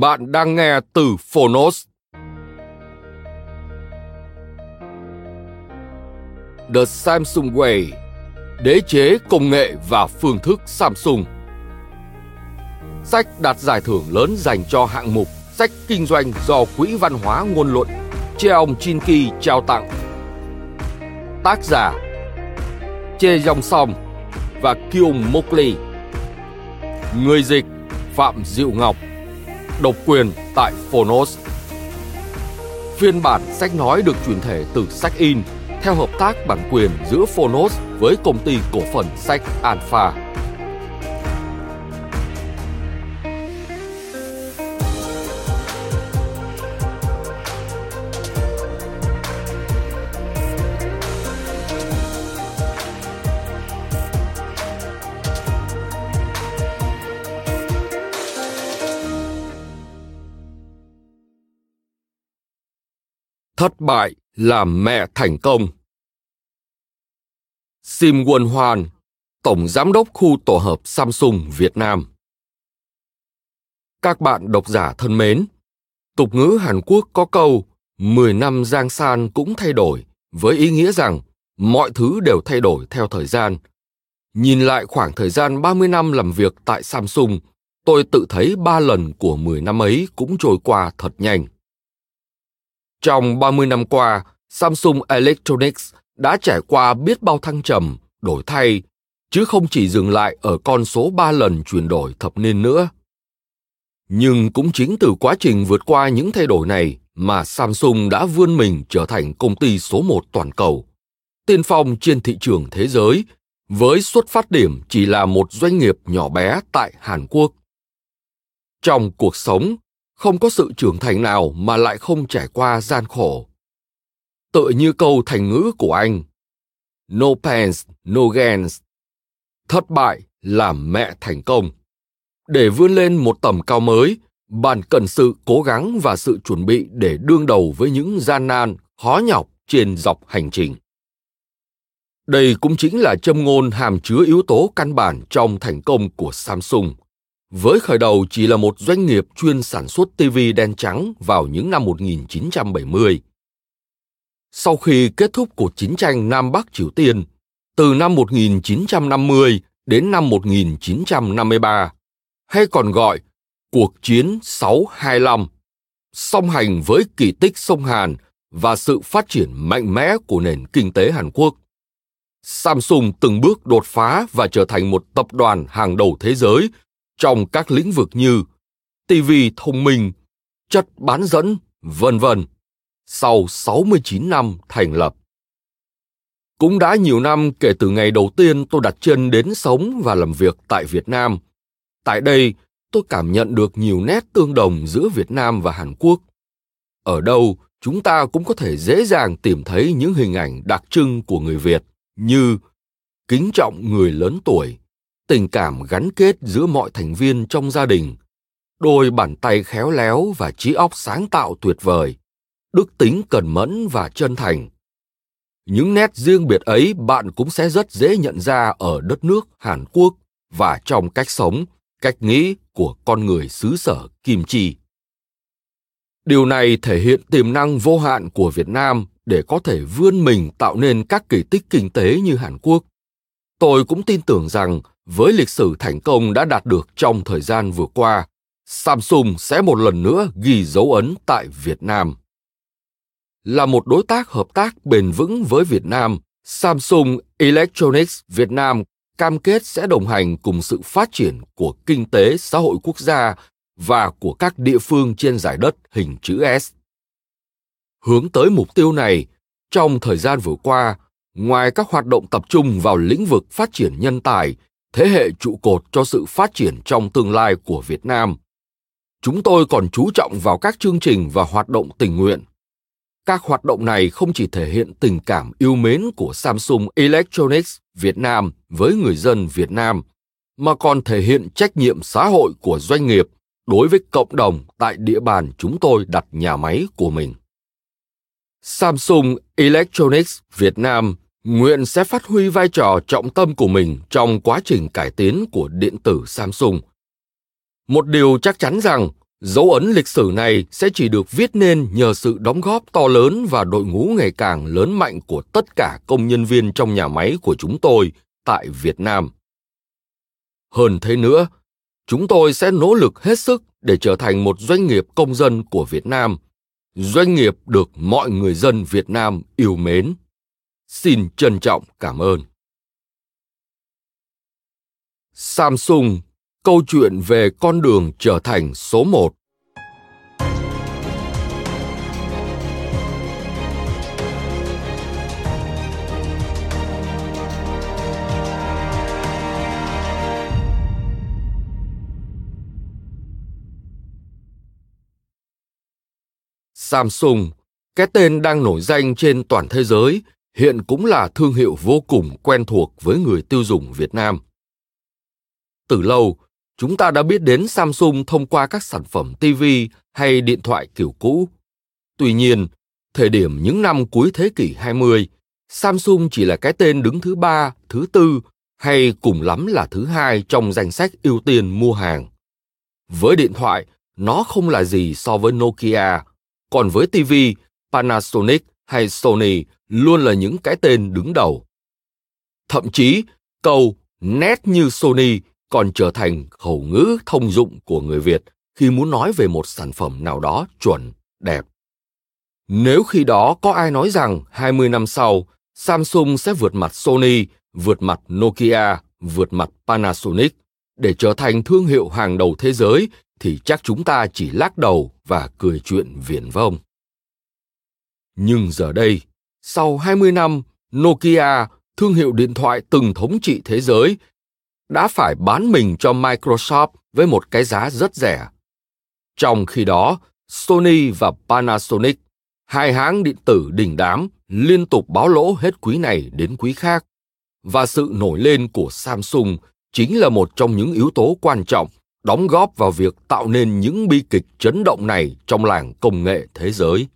Bạn đang nghe từ Phonos. The Samsung Way, Đế chế công nghệ và phương thức Samsung Sách đạt giải thưởng lớn dành cho hạng mục sách kinh doanh do Quỹ Văn hóa Ngôn luận Cheong Chin Ki trao tặng. Tác giả Chê Dòng Song và Kyung Mokli Người dịch Phạm Diệu Ngọc độc quyền tại Phonos. Phiên bản sách nói được chuyển thể từ sách in, theo hợp tác bản quyền giữa Phonos với công ty cổ phần sách Alpha. Thất bại làm mẹ thành công. Sim Won Hoan, Tổng Giám đốc khu tổ hợp Samsung Việt Nam. Các bạn độc giả thân mến, tục ngữ Hàn Quốc có câu 10 năm giang san cũng thay đổi với ý nghĩa rằng mọi thứ đều thay đổi theo thời gian. Nhìn lại khoảng thời gian 30 năm làm việc tại Samsung, tôi tự thấy ba lần của 10 năm ấy cũng trôi qua thật nhanh. Trong 30 năm qua, Samsung Electronics đã trải qua biết bao thăng trầm, đổi thay, chứ không chỉ dừng lại ở con số 3 lần chuyển đổi thập niên nữa. Nhưng cũng chính từ quá trình vượt qua những thay đổi này mà Samsung đã vươn mình trở thành công ty số một toàn cầu, tiên phong trên thị trường thế giới, với xuất phát điểm chỉ là một doanh nghiệp nhỏ bé tại Hàn Quốc. Trong cuộc sống, không có sự trưởng thành nào mà lại không trải qua gian khổ. Tựa như câu thành ngữ của anh, no pains, no gains. Thất bại là mẹ thành công. Để vươn lên một tầm cao mới, bạn cần sự cố gắng và sự chuẩn bị để đương đầu với những gian nan, khó nhọc trên dọc hành trình. Đây cũng chính là châm ngôn hàm chứa yếu tố căn bản trong thành công của Samsung – với khởi đầu chỉ là một doanh nghiệp chuyên sản xuất TV đen trắng vào những năm 1970. Sau khi kết thúc cuộc chiến tranh Nam Bắc Triều Tiên, từ năm 1950 đến năm 1953, hay còn gọi cuộc chiến 625, song hành với kỳ tích sông Hàn và sự phát triển mạnh mẽ của nền kinh tế Hàn Quốc. Samsung từng bước đột phá và trở thành một tập đoàn hàng đầu thế giới trong các lĩnh vực như TV thông minh, chất bán dẫn, vân vân, sau 69 năm thành lập. Cũng đã nhiều năm kể từ ngày đầu tiên tôi đặt chân đến sống và làm việc tại Việt Nam. Tại đây, tôi cảm nhận được nhiều nét tương đồng giữa Việt Nam và Hàn Quốc. Ở đâu, chúng ta cũng có thể dễ dàng tìm thấy những hình ảnh đặc trưng của người Việt như kính trọng người lớn tuổi, tình cảm gắn kết giữa mọi thành viên trong gia đình, đôi bàn tay khéo léo và trí óc sáng tạo tuyệt vời, đức tính cẩn mẫn và chân thành những nét riêng biệt ấy bạn cũng sẽ rất dễ nhận ra ở đất nước hàn quốc và trong cách sống, cách nghĩ của con người xứ sở kim chi điều này thể hiện tiềm năng vô hạn của việt nam để có thể vươn mình tạo nên các kỳ tích kinh tế như Hàn Quốc. Tôi cũng tin tưởng rằng với lịch sử thành công đã đạt được trong thời gian vừa qua, Samsung sẽ một lần nữa ghi dấu ấn tại Việt Nam. Là một đối tác hợp tác bền vững với Việt Nam, Samsung Electronics Việt Nam cam kết sẽ đồng hành cùng sự phát triển của kinh tế xã hội quốc gia và của các địa phương trên giải đất hình chữ S. Hướng tới mục tiêu này, trong thời gian vừa qua, ngoài các hoạt động tập trung vào lĩnh vực phát triển nhân tài, thế hệ trụ cột cho sự phát triển trong tương lai của Việt Nam, chúng tôi còn chú trọng vào các chương trình và hoạt động tình nguyện. Các hoạt động này không chỉ thể hiện tình cảm yêu mến của Samsung Electronics Việt Nam với người dân Việt Nam, mà còn thể hiện trách nhiệm xã hội của doanh nghiệp đối với cộng đồng tại địa bàn chúng tôi đặt nhà máy của mình. Samsung Electronics Việt Nam nguyện sẽ phát huy vai trò trọng tâm của mình trong quá trình cải tiến của điện tử Samsung. Một điều chắc chắn rằng dấu ấn lịch sử này sẽ chỉ được viết nên nhờ sự đóng góp to lớn và đội ngũ ngày càng lớn mạnh của tất cả công nhân viên trong nhà máy của chúng tôi tại Việt Nam. Hơn thế nữa, chúng tôi sẽ nỗ lực hết sức để trở thành một doanh nghiệp công dân của Việt Nam, doanh nghiệp được mọi người dân Việt Nam yêu mến. Xin trân trọng cảm ơn. Samsung, câu chuyện về con đường trở thành số một. Samsung, cái tên đang nổi danh trên toàn thế giới, hiện cũng là thương hiệu vô cùng quen thuộc với người tiêu dùng Việt Nam. Từ lâu, chúng ta đã biết đến Samsung thông qua các sản phẩm TV hay điện thoại kiểu cũ. Tuy nhiên, thời điểm những năm cuối thế kỷ 20, Samsung chỉ là cái tên đứng thứ ba, thứ tư hay cùng lắm là thứ hai trong danh sách ưu tiên mua hàng. Với điện thoại, nó không là gì so với Nokia, còn với TV, Panasonic hay Sony luôn là những cái tên đứng đầu. Thậm chí, câu nét như Sony còn trở thành khẩu ngữ thông dụng của người Việt khi muốn nói về một sản phẩm nào đó chuẩn, đẹp. Nếu khi đó có ai nói rằng 20 năm sau, Samsung sẽ vượt mặt Sony, vượt mặt Nokia, vượt mặt Panasonic để trở thành thương hiệu hàng đầu thế giới thì chắc chúng ta chỉ lắc đầu và cười chuyện viển vông. Nhưng giờ đây, sau 20 năm, Nokia, thương hiệu điện thoại từng thống trị thế giới, đã phải bán mình cho Microsoft với một cái giá rất rẻ. Trong khi đó, Sony và Panasonic, hai hãng điện tử đỉnh đám, liên tục báo lỗ hết quý này đến quý khác. Và sự nổi lên của Samsung chính là một trong những yếu tố quan trọng đóng góp vào việc tạo nên những bi kịch chấn động này trong làng công nghệ thế giới.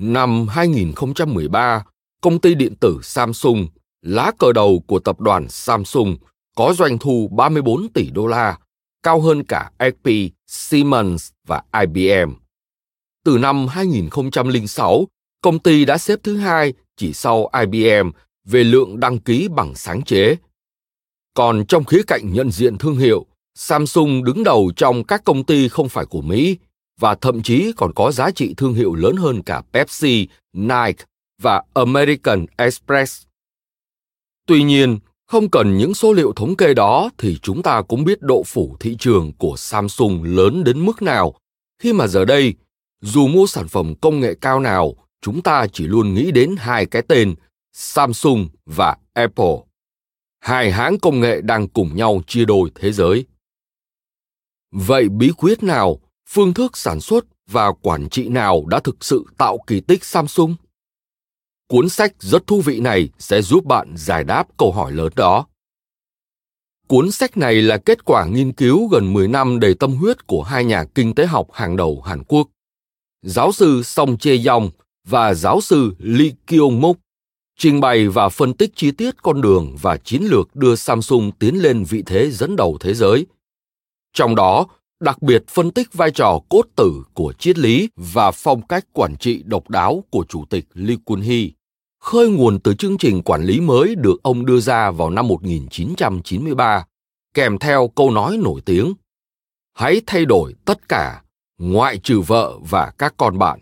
Năm 2013, công ty điện tử Samsung, lá cờ đầu của tập đoàn Samsung, có doanh thu 34 tỷ đô la, cao hơn cả HP, Siemens và IBM. Từ năm 2006, công ty đã xếp thứ hai chỉ sau IBM về lượng đăng ký bằng sáng chế. Còn trong khía cạnh nhận diện thương hiệu, Samsung đứng đầu trong các công ty không phải của Mỹ và thậm chí còn có giá trị thương hiệu lớn hơn cả Pepsi, Nike và American Express. Tuy nhiên, không cần những số liệu thống kê đó thì chúng ta cũng biết độ phủ thị trường của Samsung lớn đến mức nào khi mà giờ đây, dù mua sản phẩm công nghệ cao nào, chúng ta chỉ luôn nghĩ đến hai cái tên Samsung và Apple. Hai hãng công nghệ đang cùng nhau chia đôi thế giới. Vậy bí quyết nào, phương thức sản xuất và quản trị nào đã thực sự tạo kỳ tích Samsung? Cuốn sách rất thú vị này sẽ giúp bạn giải đáp câu hỏi lớn đó. Cuốn sách này là kết quả nghiên cứu gần 10 năm đầy tâm huyết của hai nhà kinh tế học hàng đầu Hàn Quốc, giáo sư Song Che Yong và giáo sư Lee Kyung Mok, trình bày và phân tích chi tiết con đường và chiến lược đưa Samsung tiến lên vị thế dẫn đầu thế giới trong đó, đặc biệt phân tích vai trò cốt tử của triết lý và phong cách quản trị độc đáo của Chủ tịch Lee Kun-hee, khơi nguồn từ chương trình quản lý mới được ông đưa ra vào năm 1993, kèm theo câu nói nổi tiếng Hãy thay đổi tất cả, ngoại trừ vợ và các con bạn.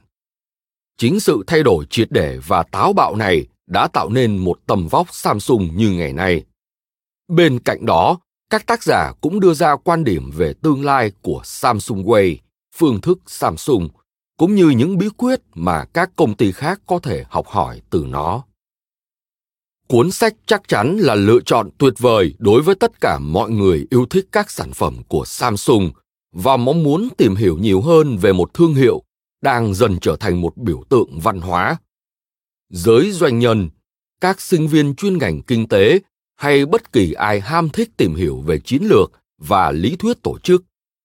Chính sự thay đổi triệt để và táo bạo này đã tạo nên một tầm vóc Samsung như ngày nay. Bên cạnh đó, các tác giả cũng đưa ra quan điểm về tương lai của Samsung Way, phương thức Samsung, cũng như những bí quyết mà các công ty khác có thể học hỏi từ nó. Cuốn sách chắc chắn là lựa chọn tuyệt vời đối với tất cả mọi người yêu thích các sản phẩm của Samsung và mong muốn tìm hiểu nhiều hơn về một thương hiệu đang dần trở thành một biểu tượng văn hóa. Giới doanh nhân, các sinh viên chuyên ngành kinh tế hay bất kỳ ai ham thích tìm hiểu về chiến lược và lý thuyết tổ chức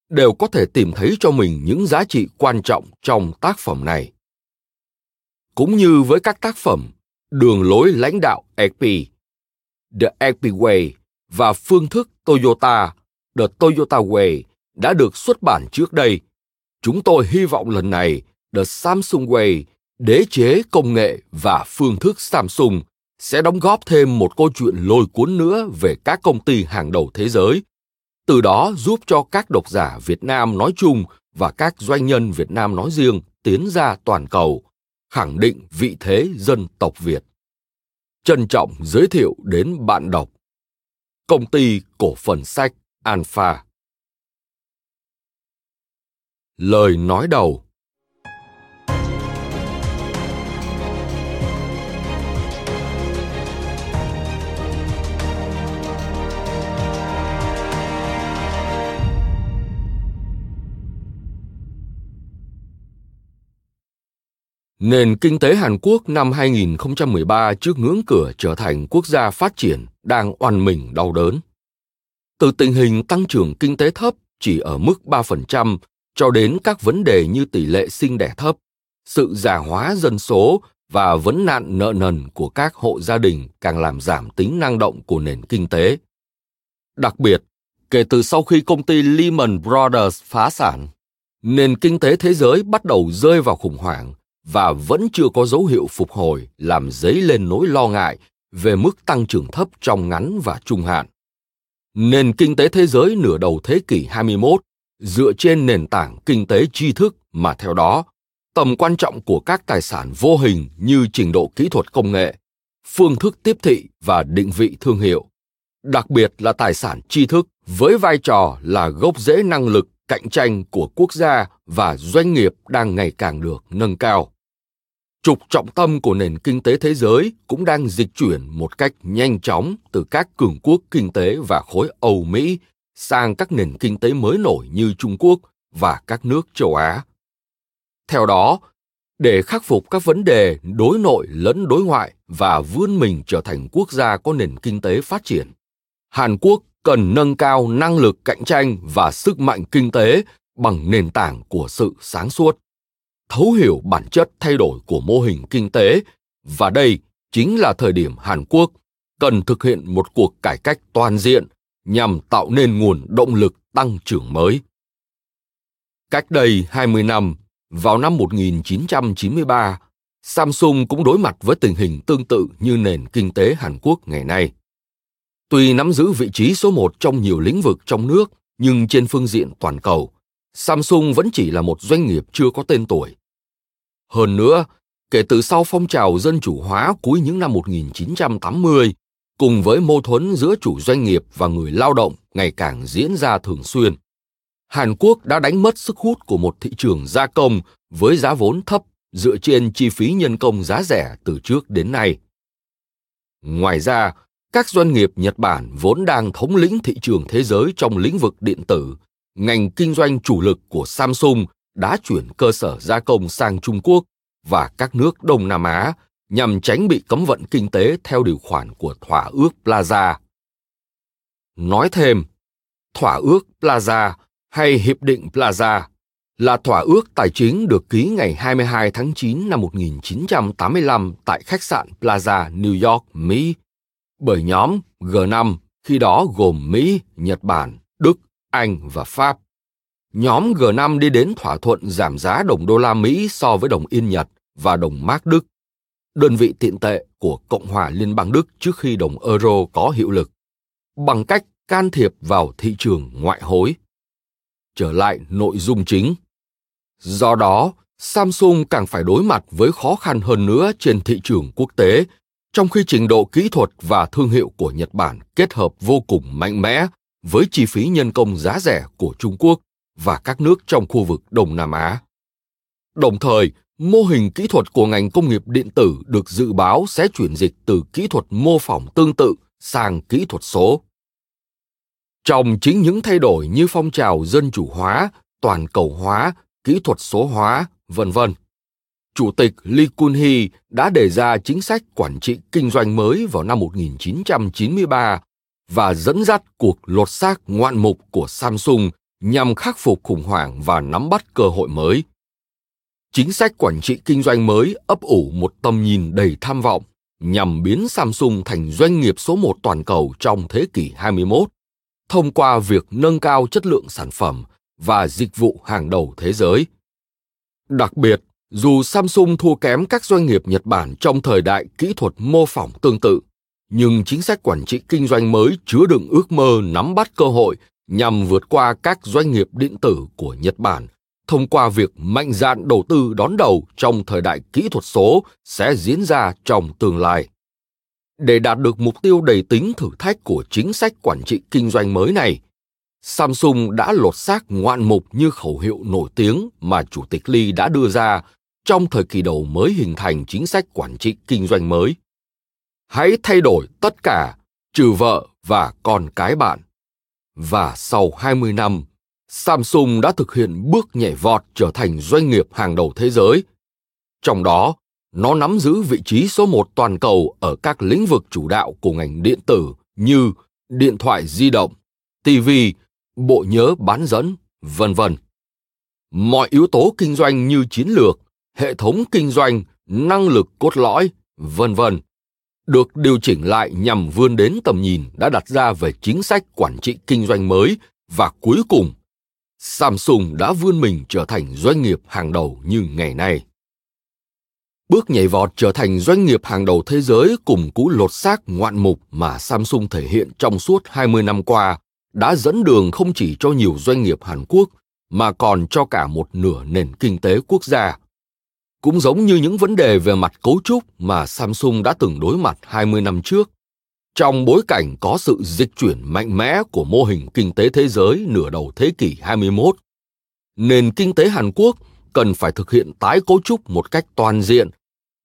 đều có thể tìm thấy cho mình những giá trị quan trọng trong tác phẩm này. Cũng như với các tác phẩm Đường lối lãnh đạo EP, The EP Way và phương thức Toyota, The Toyota Way đã được xuất bản trước đây, chúng tôi hy vọng lần này The Samsung Way, đế chế công nghệ và phương thức Samsung sẽ đóng góp thêm một câu chuyện lôi cuốn nữa về các công ty hàng đầu thế giới. Từ đó giúp cho các độc giả việt nam nói chung và các doanh nhân việt nam nói riêng tiến ra toàn cầu, khẳng định vị thế dân tộc việt. Trân trọng giới thiệu đến bạn đọc. Công ty cổ phần sách alpha. Lời nói đầu. Nền kinh tế Hàn Quốc năm 2013 trước ngưỡng cửa trở thành quốc gia phát triển đang oằn mình đau đớn. Từ tình hình tăng trưởng kinh tế thấp chỉ ở mức 3% cho đến các vấn đề như tỷ lệ sinh đẻ thấp, sự già hóa dân số và vấn nạn nợ nần của các hộ gia đình càng làm giảm tính năng động của nền kinh tế. Đặc biệt, kể từ sau khi công ty Lehman Brothers phá sản, nền kinh tế thế giới bắt đầu rơi vào khủng hoảng và vẫn chưa có dấu hiệu phục hồi làm dấy lên nỗi lo ngại về mức tăng trưởng thấp trong ngắn và trung hạn. Nền kinh tế thế giới nửa đầu thế kỷ 21 dựa trên nền tảng kinh tế tri thức mà theo đó, tầm quan trọng của các tài sản vô hình như trình độ kỹ thuật công nghệ, phương thức tiếp thị và định vị thương hiệu, đặc biệt là tài sản tri thức với vai trò là gốc rễ năng lực cạnh tranh của quốc gia và doanh nghiệp đang ngày càng được nâng cao trục trọng tâm của nền kinh tế thế giới cũng đang dịch chuyển một cách nhanh chóng từ các cường quốc kinh tế và khối Âu Mỹ sang các nền kinh tế mới nổi như Trung Quốc và các nước châu Á. Theo đó, để khắc phục các vấn đề đối nội lẫn đối ngoại và vươn mình trở thành quốc gia có nền kinh tế phát triển, Hàn Quốc cần nâng cao năng lực cạnh tranh và sức mạnh kinh tế bằng nền tảng của sự sáng suốt thấu hiểu bản chất thay đổi của mô hình kinh tế và đây chính là thời điểm Hàn Quốc cần thực hiện một cuộc cải cách toàn diện nhằm tạo nên nguồn động lực tăng trưởng mới. Cách đây 20 năm, vào năm 1993, Samsung cũng đối mặt với tình hình tương tự như nền kinh tế Hàn Quốc ngày nay. Tuy nắm giữ vị trí số một trong nhiều lĩnh vực trong nước, nhưng trên phương diện toàn cầu, Samsung vẫn chỉ là một doanh nghiệp chưa có tên tuổi. Hơn nữa, kể từ sau phong trào dân chủ hóa cuối những năm 1980, cùng với mâu thuẫn giữa chủ doanh nghiệp và người lao động ngày càng diễn ra thường xuyên, Hàn Quốc đã đánh mất sức hút của một thị trường gia công với giá vốn thấp dựa trên chi phí nhân công giá rẻ từ trước đến nay. Ngoài ra, các doanh nghiệp Nhật Bản vốn đang thống lĩnh thị trường thế giới trong lĩnh vực điện tử, ngành kinh doanh chủ lực của Samsung đã chuyển cơ sở gia công sang Trung Quốc và các nước Đông Nam Á nhằm tránh bị cấm vận kinh tế theo điều khoản của thỏa ước Plaza. Nói thêm, thỏa ước Plaza hay Hiệp định Plaza là thỏa ước tài chính được ký ngày 22 tháng 9 năm 1985 tại khách sạn Plaza, New York, Mỹ, bởi nhóm G5 khi đó gồm Mỹ, Nhật Bản, Đức, anh và Pháp nhóm G5 đi đến thỏa thuận giảm giá đồng đô la Mỹ so với đồng Yên Nhật và đồng Mark Đức, đơn vị tiện tệ của Cộng hòa Liên bang Đức trước khi đồng euro có hiệu lực, bằng cách can thiệp vào thị trường ngoại hối. Trở lại nội dung chính. Do đó, Samsung càng phải đối mặt với khó khăn hơn nữa trên thị trường quốc tế, trong khi trình độ kỹ thuật và thương hiệu của Nhật Bản kết hợp vô cùng mạnh mẽ với chi phí nhân công giá rẻ của Trung Quốc và các nước trong khu vực Đông Nam Á. Đồng thời, mô hình kỹ thuật của ngành công nghiệp điện tử được dự báo sẽ chuyển dịch từ kỹ thuật mô phỏng tương tự sang kỹ thuật số. Trong chính những thay đổi như phong trào dân chủ hóa, toàn cầu hóa, kỹ thuật số hóa, vân vân. Chủ tịch Lee Kun-hee đã đề ra chính sách quản trị kinh doanh mới vào năm 1993 và dẫn dắt cuộc lột xác ngoạn mục của Samsung nhằm khắc phục khủng hoảng và nắm bắt cơ hội mới. Chính sách quản trị kinh doanh mới ấp ủ một tầm nhìn đầy tham vọng nhằm biến Samsung thành doanh nghiệp số một toàn cầu trong thế kỷ 21 thông qua việc nâng cao chất lượng sản phẩm và dịch vụ hàng đầu thế giới. Đặc biệt, dù Samsung thua kém các doanh nghiệp Nhật Bản trong thời đại kỹ thuật mô phỏng tương tự, nhưng chính sách quản trị kinh doanh mới chứa đựng ước mơ nắm bắt cơ hội nhằm vượt qua các doanh nghiệp điện tử của Nhật Bản thông qua việc mạnh dạn đầu tư đón đầu trong thời đại kỹ thuật số sẽ diễn ra trong tương lai. Để đạt được mục tiêu đầy tính thử thách của chính sách quản trị kinh doanh mới này, Samsung đã lột xác ngoạn mục như khẩu hiệu nổi tiếng mà Chủ tịch Lee đã đưa ra trong thời kỳ đầu mới hình thành chính sách quản trị kinh doanh mới. Hãy thay đổi tất cả, trừ vợ và con cái bạn. Và sau 20 năm, Samsung đã thực hiện bước nhảy vọt trở thành doanh nghiệp hàng đầu thế giới. Trong đó, nó nắm giữ vị trí số một toàn cầu ở các lĩnh vực chủ đạo của ngành điện tử như điện thoại di động, TV, bộ nhớ bán dẫn, vân vân. Mọi yếu tố kinh doanh như chiến lược, hệ thống kinh doanh, năng lực cốt lõi, vân vân được điều chỉnh lại nhằm vươn đến tầm nhìn đã đặt ra về chính sách quản trị kinh doanh mới và cuối cùng, Samsung đã vươn mình trở thành doanh nghiệp hàng đầu như ngày nay. Bước nhảy vọt trở thành doanh nghiệp hàng đầu thế giới cùng cú lột xác ngoạn mục mà Samsung thể hiện trong suốt 20 năm qua đã dẫn đường không chỉ cho nhiều doanh nghiệp Hàn Quốc mà còn cho cả một nửa nền kinh tế quốc gia. Cũng giống như những vấn đề về mặt cấu trúc mà Samsung đã từng đối mặt 20 năm trước, trong bối cảnh có sự dịch chuyển mạnh mẽ của mô hình kinh tế thế giới nửa đầu thế kỷ 21, nền kinh tế Hàn Quốc cần phải thực hiện tái cấu trúc một cách toàn diện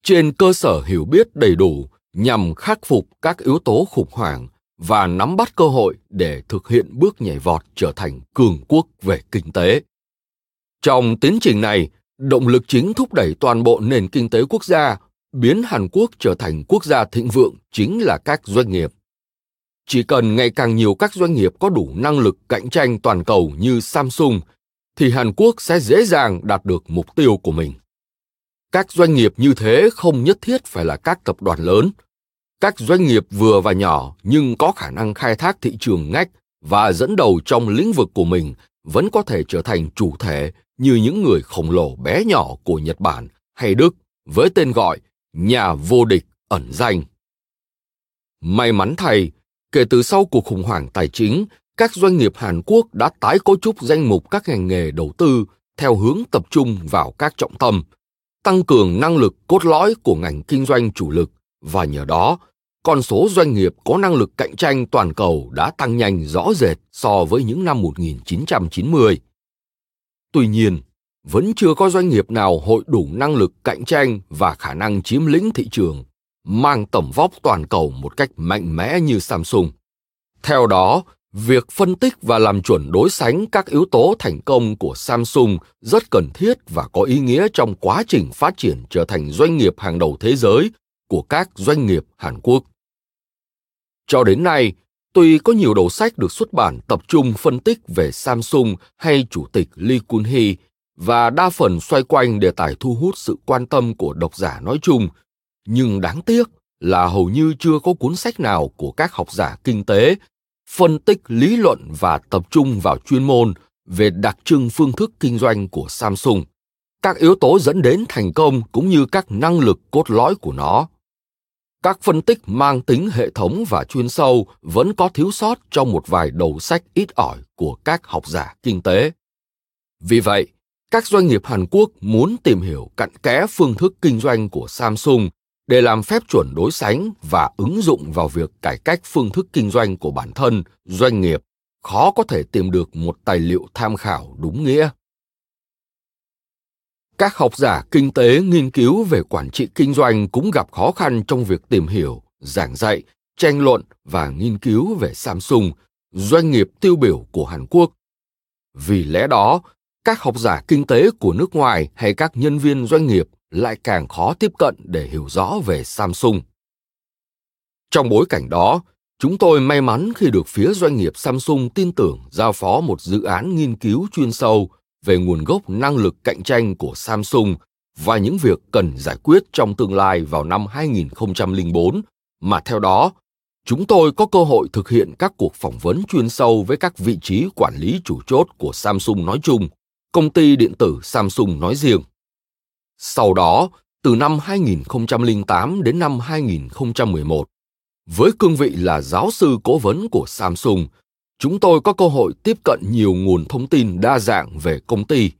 trên cơ sở hiểu biết đầy đủ nhằm khắc phục các yếu tố khủng hoảng và nắm bắt cơ hội để thực hiện bước nhảy vọt trở thành cường quốc về kinh tế. Trong tiến trình này, động lực chính thúc đẩy toàn bộ nền kinh tế quốc gia, biến Hàn Quốc trở thành quốc gia thịnh vượng chính là các doanh nghiệp. Chỉ cần ngày càng nhiều các doanh nghiệp có đủ năng lực cạnh tranh toàn cầu như Samsung, thì Hàn Quốc sẽ dễ dàng đạt được mục tiêu của mình. Các doanh nghiệp như thế không nhất thiết phải là các tập đoàn lớn. Các doanh nghiệp vừa và nhỏ nhưng có khả năng khai thác thị trường ngách và dẫn đầu trong lĩnh vực của mình vẫn có thể trở thành chủ thể như những người khổng lồ bé nhỏ của Nhật Bản hay Đức với tên gọi nhà vô địch ẩn danh. May mắn thay, kể từ sau cuộc khủng hoảng tài chính, các doanh nghiệp Hàn Quốc đã tái cấu trúc danh mục các ngành nghề đầu tư theo hướng tập trung vào các trọng tâm, tăng cường năng lực cốt lõi của ngành kinh doanh chủ lực và nhờ đó, con số doanh nghiệp có năng lực cạnh tranh toàn cầu đã tăng nhanh rõ rệt so với những năm 1990. Tuy nhiên, vẫn chưa có doanh nghiệp nào hội đủ năng lực cạnh tranh và khả năng chiếm lĩnh thị trường, mang tầm vóc toàn cầu một cách mạnh mẽ như Samsung. Theo đó, việc phân tích và làm chuẩn đối sánh các yếu tố thành công của Samsung rất cần thiết và có ý nghĩa trong quá trình phát triển trở thành doanh nghiệp hàng đầu thế giới của các doanh nghiệp Hàn Quốc. Cho đến nay, tuy có nhiều đầu sách được xuất bản tập trung phân tích về Samsung hay chủ tịch Lee Kun-hee và đa phần xoay quanh đề tài thu hút sự quan tâm của độc giả nói chung, nhưng đáng tiếc là hầu như chưa có cuốn sách nào của các học giả kinh tế phân tích lý luận và tập trung vào chuyên môn về đặc trưng phương thức kinh doanh của Samsung, các yếu tố dẫn đến thành công cũng như các năng lực cốt lõi của nó. Các phân tích mang tính hệ thống và chuyên sâu vẫn có thiếu sót trong một vài đầu sách ít ỏi của các học giả kinh tế. Vì vậy, các doanh nghiệp Hàn Quốc muốn tìm hiểu cặn kẽ phương thức kinh doanh của Samsung để làm phép chuẩn đối sánh và ứng dụng vào việc cải cách phương thức kinh doanh của bản thân, doanh nghiệp, khó có thể tìm được một tài liệu tham khảo đúng nghĩa. Các học giả kinh tế nghiên cứu về quản trị kinh doanh cũng gặp khó khăn trong việc tìm hiểu, giảng dạy, tranh luận và nghiên cứu về Samsung, doanh nghiệp tiêu biểu của Hàn Quốc. Vì lẽ đó, các học giả kinh tế của nước ngoài hay các nhân viên doanh nghiệp lại càng khó tiếp cận để hiểu rõ về Samsung. Trong bối cảnh đó, chúng tôi may mắn khi được phía doanh nghiệp Samsung tin tưởng giao phó một dự án nghiên cứu chuyên sâu về nguồn gốc năng lực cạnh tranh của Samsung và những việc cần giải quyết trong tương lai vào năm 2004, mà theo đó, chúng tôi có cơ hội thực hiện các cuộc phỏng vấn chuyên sâu với các vị trí quản lý chủ chốt của Samsung nói chung, công ty điện tử Samsung nói riêng. Sau đó, từ năm 2008 đến năm 2011, với cương vị là giáo sư cố vấn của Samsung, chúng tôi có cơ hội tiếp cận nhiều nguồn thông tin đa dạng về công ty.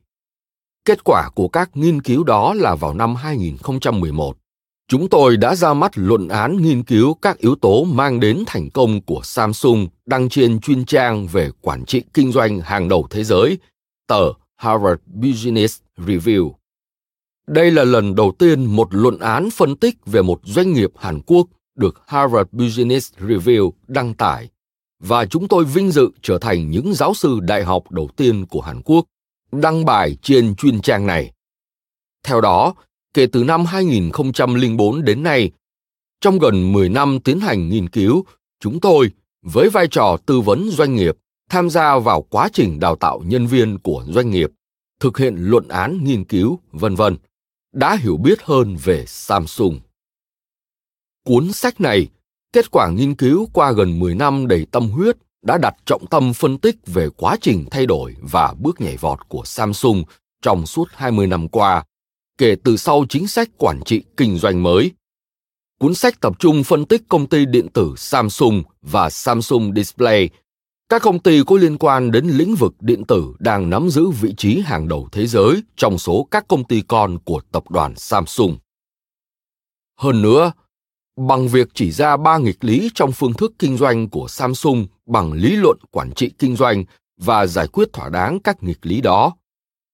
Kết quả của các nghiên cứu đó là vào năm 2011, chúng tôi đã ra mắt luận án nghiên cứu các yếu tố mang đến thành công của Samsung đăng trên chuyên trang về quản trị kinh doanh hàng đầu thế giới, tờ Harvard Business Review. Đây là lần đầu tiên một luận án phân tích về một doanh nghiệp Hàn Quốc được Harvard Business Review đăng tải và chúng tôi vinh dự trở thành những giáo sư đại học đầu tiên của Hàn Quốc đăng bài trên chuyên trang này. Theo đó, kể từ năm 2004 đến nay, trong gần 10 năm tiến hành nghiên cứu, chúng tôi, với vai trò tư vấn doanh nghiệp, tham gia vào quá trình đào tạo nhân viên của doanh nghiệp, thực hiện luận án nghiên cứu, vân vân, đã hiểu biết hơn về Samsung. Cuốn sách này, kết quả nghiên cứu qua gần 10 năm đầy tâm huyết đã đặt trọng tâm phân tích về quá trình thay đổi và bước nhảy vọt của Samsung trong suốt 20 năm qua, kể từ sau chính sách quản trị kinh doanh mới. Cuốn sách tập trung phân tích công ty điện tử Samsung và Samsung Display, các công ty có liên quan đến lĩnh vực điện tử đang nắm giữ vị trí hàng đầu thế giới trong số các công ty con của tập đoàn Samsung. Hơn nữa, bằng việc chỉ ra ba nghịch lý trong phương thức kinh doanh của Samsung bằng lý luận quản trị kinh doanh và giải quyết thỏa đáng các nghịch lý đó.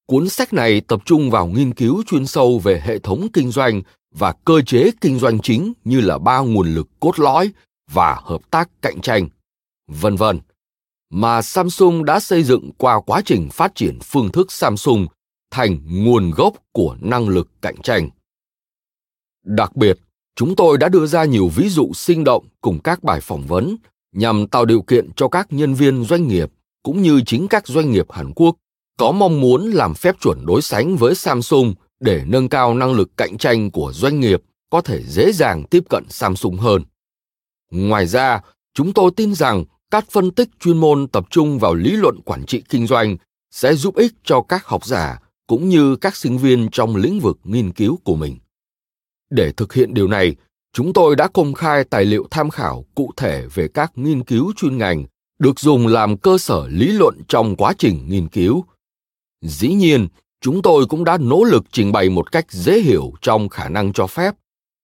Cuốn sách này tập trung vào nghiên cứu chuyên sâu về hệ thống kinh doanh và cơ chế kinh doanh chính như là ba nguồn lực cốt lõi và hợp tác cạnh tranh, vân vân mà Samsung đã xây dựng qua quá trình phát triển phương thức Samsung thành nguồn gốc của năng lực cạnh tranh. Đặc biệt, chúng tôi đã đưa ra nhiều ví dụ sinh động cùng các bài phỏng vấn nhằm tạo điều kiện cho các nhân viên doanh nghiệp cũng như chính các doanh nghiệp Hàn Quốc có mong muốn làm phép chuẩn đối sánh với Samsung để nâng cao năng lực cạnh tranh của doanh nghiệp có thể dễ dàng tiếp cận Samsung hơn. Ngoài ra, chúng tôi tin rằng các phân tích chuyên môn tập trung vào lý luận quản trị kinh doanh sẽ giúp ích cho các học giả cũng như các sinh viên trong lĩnh vực nghiên cứu của mình. Để thực hiện điều này, chúng tôi đã công khai tài liệu tham khảo cụ thể về các nghiên cứu chuyên ngành được dùng làm cơ sở lý luận trong quá trình nghiên cứu. Dĩ nhiên, chúng tôi cũng đã nỗ lực trình bày một cách dễ hiểu trong khả năng cho phép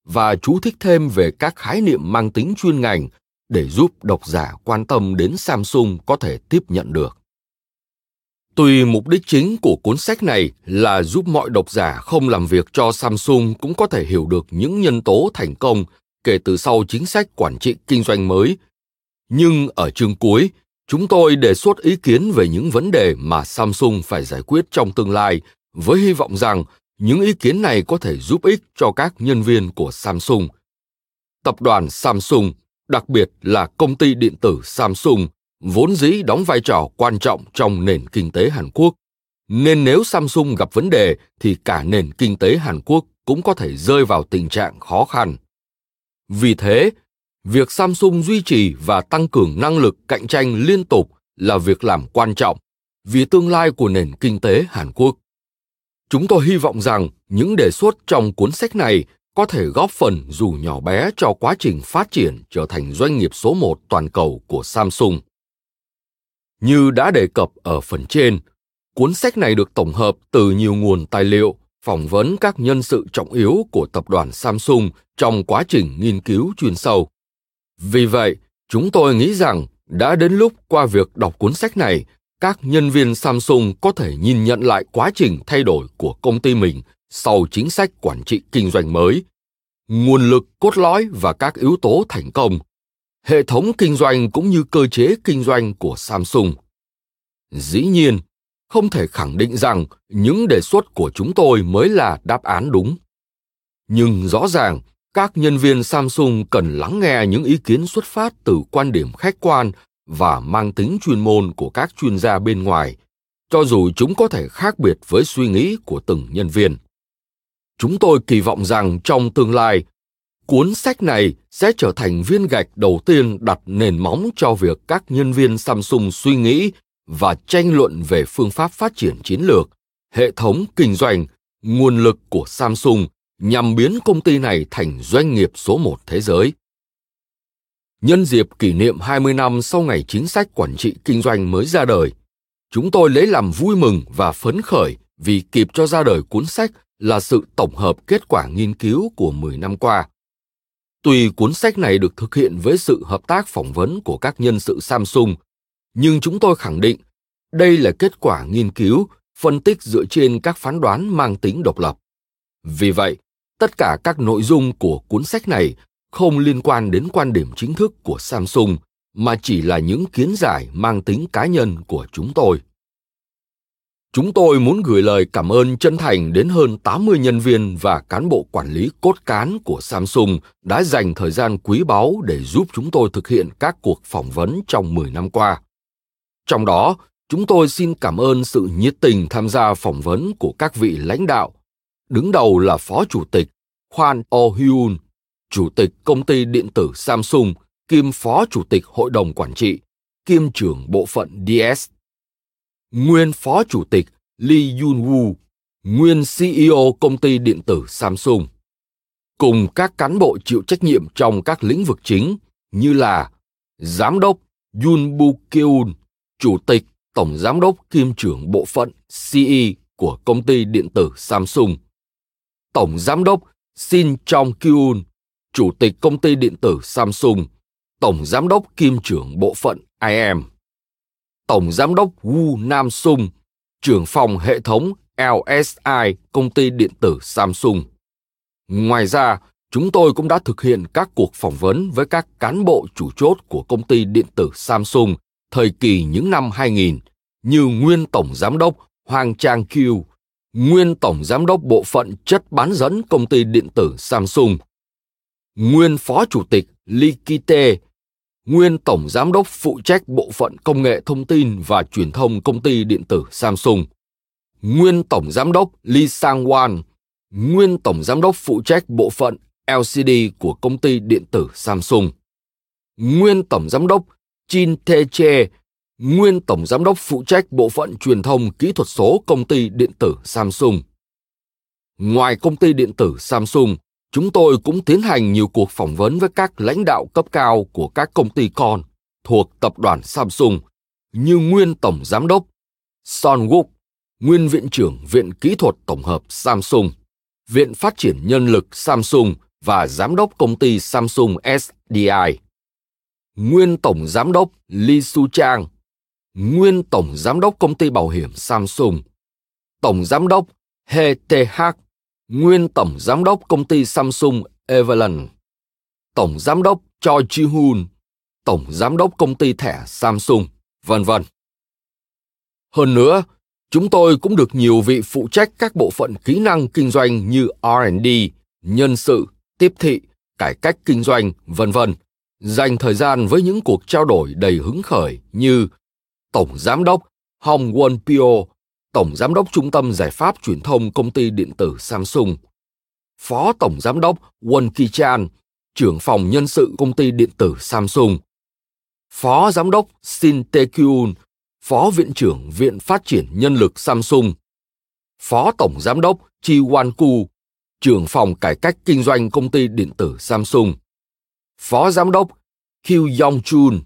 và chú thích thêm về các khái niệm mang tính chuyên ngành để giúp độc giả quan tâm đến Samsung có thể tiếp nhận được. Tuy mục đích chính của cuốn sách này là giúp mọi độc giả không làm việc cho Samsung cũng có thể hiểu được những nhân tố thành công kể từ sau chính sách quản trị kinh doanh mới. Nhưng ở chương cuối, chúng tôi đề xuất ý kiến về những vấn đề mà Samsung phải giải quyết trong tương lai với hy vọng rằng những ý kiến này có thể giúp ích cho các nhân viên của Samsung. Tập đoàn Samsung đặc biệt là công ty điện tử Samsung, vốn dĩ đóng vai trò quan trọng trong nền kinh tế Hàn Quốc. Nên nếu Samsung gặp vấn đề thì cả nền kinh tế Hàn Quốc cũng có thể rơi vào tình trạng khó khăn. Vì thế, việc Samsung duy trì và tăng cường năng lực cạnh tranh liên tục là việc làm quan trọng, vì tương lai của nền kinh tế Hàn Quốc. Chúng tôi hy vọng rằng những đề xuất trong cuốn sách này có thể góp phần dù nhỏ bé cho quá trình phát triển trở thành doanh nghiệp số một toàn cầu của Samsung. Như đã đề cập ở phần trên, cuốn sách này được tổng hợp từ nhiều nguồn tài liệu, phỏng vấn các nhân sự trọng yếu của tập đoàn Samsung trong quá trình nghiên cứu chuyên sâu. Vì vậy, chúng tôi nghĩ rằng đã đến lúc qua việc đọc cuốn sách này, các nhân viên Samsung có thể nhìn nhận lại quá trình thay đổi của công ty mình sau chính sách quản trị kinh doanh mới, nguồn lực cốt lõi và các yếu tố thành công, hệ thống kinh doanh cũng như cơ chế kinh doanh của Samsung. Dĩ nhiên, không thể khẳng định rằng những đề xuất của chúng tôi mới là đáp án đúng. Nhưng rõ ràng, các nhân viên Samsung cần lắng nghe những ý kiến xuất phát từ quan điểm khách quan và mang tính chuyên môn của các chuyên gia bên ngoài, cho dù chúng có thể khác biệt với suy nghĩ của từng nhân viên chúng tôi kỳ vọng rằng trong tương lai cuốn sách này sẽ trở thành viên gạch đầu tiên đặt nền móng cho việc các nhân viên samsung suy nghĩ và tranh luận về phương pháp phát triển chiến lược hệ thống kinh doanh nguồn lực của samsung nhằm biến công ty này thành doanh nghiệp số một thế giới. Nhân dịp kỷ niệm 20 năm sau ngày chính sách quản trị kinh doanh mới ra đời, chúng tôi lấy làm vui mừng và phấn khởi vì kịp cho ra đời cuốn sách là sự tổng hợp kết quả nghiên cứu của 10 năm qua. Tuy cuốn sách này được thực hiện với sự hợp tác phỏng vấn của các nhân sự Samsung, nhưng chúng tôi khẳng định đây là kết quả nghiên cứu phân tích dựa trên các phán đoán mang tính độc lập. Vì vậy, tất cả các nội dung của cuốn sách này không liên quan đến quan điểm chính thức của Samsung mà chỉ là những kiến giải mang tính cá nhân của chúng tôi. Chúng tôi muốn gửi lời cảm ơn chân thành đến hơn 80 nhân viên và cán bộ quản lý cốt cán của Samsung đã dành thời gian quý báu để giúp chúng tôi thực hiện các cuộc phỏng vấn trong 10 năm qua. Trong đó, chúng tôi xin cảm ơn sự nhiệt tình tham gia phỏng vấn của các vị lãnh đạo. Đứng đầu là Phó Chủ tịch Khoan Oh-hyun, Chủ tịch Công ty Điện tử Samsung, kiêm Phó Chủ tịch Hội đồng Quản trị, kiêm trưởng bộ phận DS nguyên phó chủ tịch Lee Yun-woo, nguyên CEO công ty điện tử Samsung, cùng các cán bộ chịu trách nhiệm trong các lĩnh vực chính như là Giám đốc Yun Bu Kyun, Chủ tịch, Tổng Giám đốc kiêm trưởng bộ phận CE của công ty điện tử Samsung, Tổng Giám đốc Shin Chong Kyun, Chủ tịch công ty điện tử Samsung, Tổng Giám đốc kiêm trưởng bộ phận IM. Tổng Giám đốc Wu Nam Sung, trưởng phòng hệ thống LSI công ty điện tử Samsung. Ngoài ra, chúng tôi cũng đã thực hiện các cuộc phỏng vấn với các cán bộ chủ chốt của công ty điện tử Samsung thời kỳ những năm 2000 như nguyên tổng giám đốc Hoàng Trang Kiu, nguyên tổng giám đốc bộ phận chất bán dẫn công ty điện tử Samsung, nguyên phó chủ tịch Lee Kite nguyên tổng giám đốc phụ trách bộ phận công nghệ thông tin và truyền thông công ty điện tử Samsung, nguyên tổng giám đốc Lee Sang-wan, nguyên tổng giám đốc phụ trách bộ phận LCD của công ty điện tử Samsung, nguyên tổng giám đốc Jin Tae-che, nguyên tổng giám đốc phụ trách bộ phận truyền thông kỹ thuật số công ty điện tử Samsung. Ngoài công ty điện tử Samsung, chúng tôi cũng tiến hành nhiều cuộc phỏng vấn với các lãnh đạo cấp cao của các công ty con thuộc tập đoàn Samsung như nguyên tổng giám đốc Son Wook, nguyên viện trưởng Viện Kỹ thuật Tổng hợp Samsung, Viện Phát triển Nhân lực Samsung và giám đốc công ty Samsung SDI, nguyên tổng giám đốc Lee Su Chang, nguyên tổng giám đốc công ty bảo hiểm Samsung, tổng giám đốc He nguyên tổng giám đốc công ty Samsung Evelyn, tổng giám đốc Choi Ji-hoon, tổng giám đốc công ty thẻ Samsung, vân vân. Hơn nữa, chúng tôi cũng được nhiều vị phụ trách các bộ phận kỹ năng kinh doanh như R&D, nhân sự, tiếp thị, cải cách kinh doanh, vân vân, dành thời gian với những cuộc trao đổi đầy hứng khởi như tổng giám đốc Hong Won Pyo Tổng Giám đốc Trung tâm Giải pháp Truyền thông Công ty Điện tử Samsung, Phó Tổng Giám đốc Won Ki-chan, trưởng phòng nhân sự Công ty Điện tử Samsung, Phó Giám đốc Shin Tae-kyun, Phó Viện trưởng Viện Phát triển Nhân lực Samsung, Phó Tổng Giám đốc Chi Wan Ku, trưởng phòng cải cách kinh doanh công ty điện tử Samsung, Phó Giám đốc Kyu Yong Chun,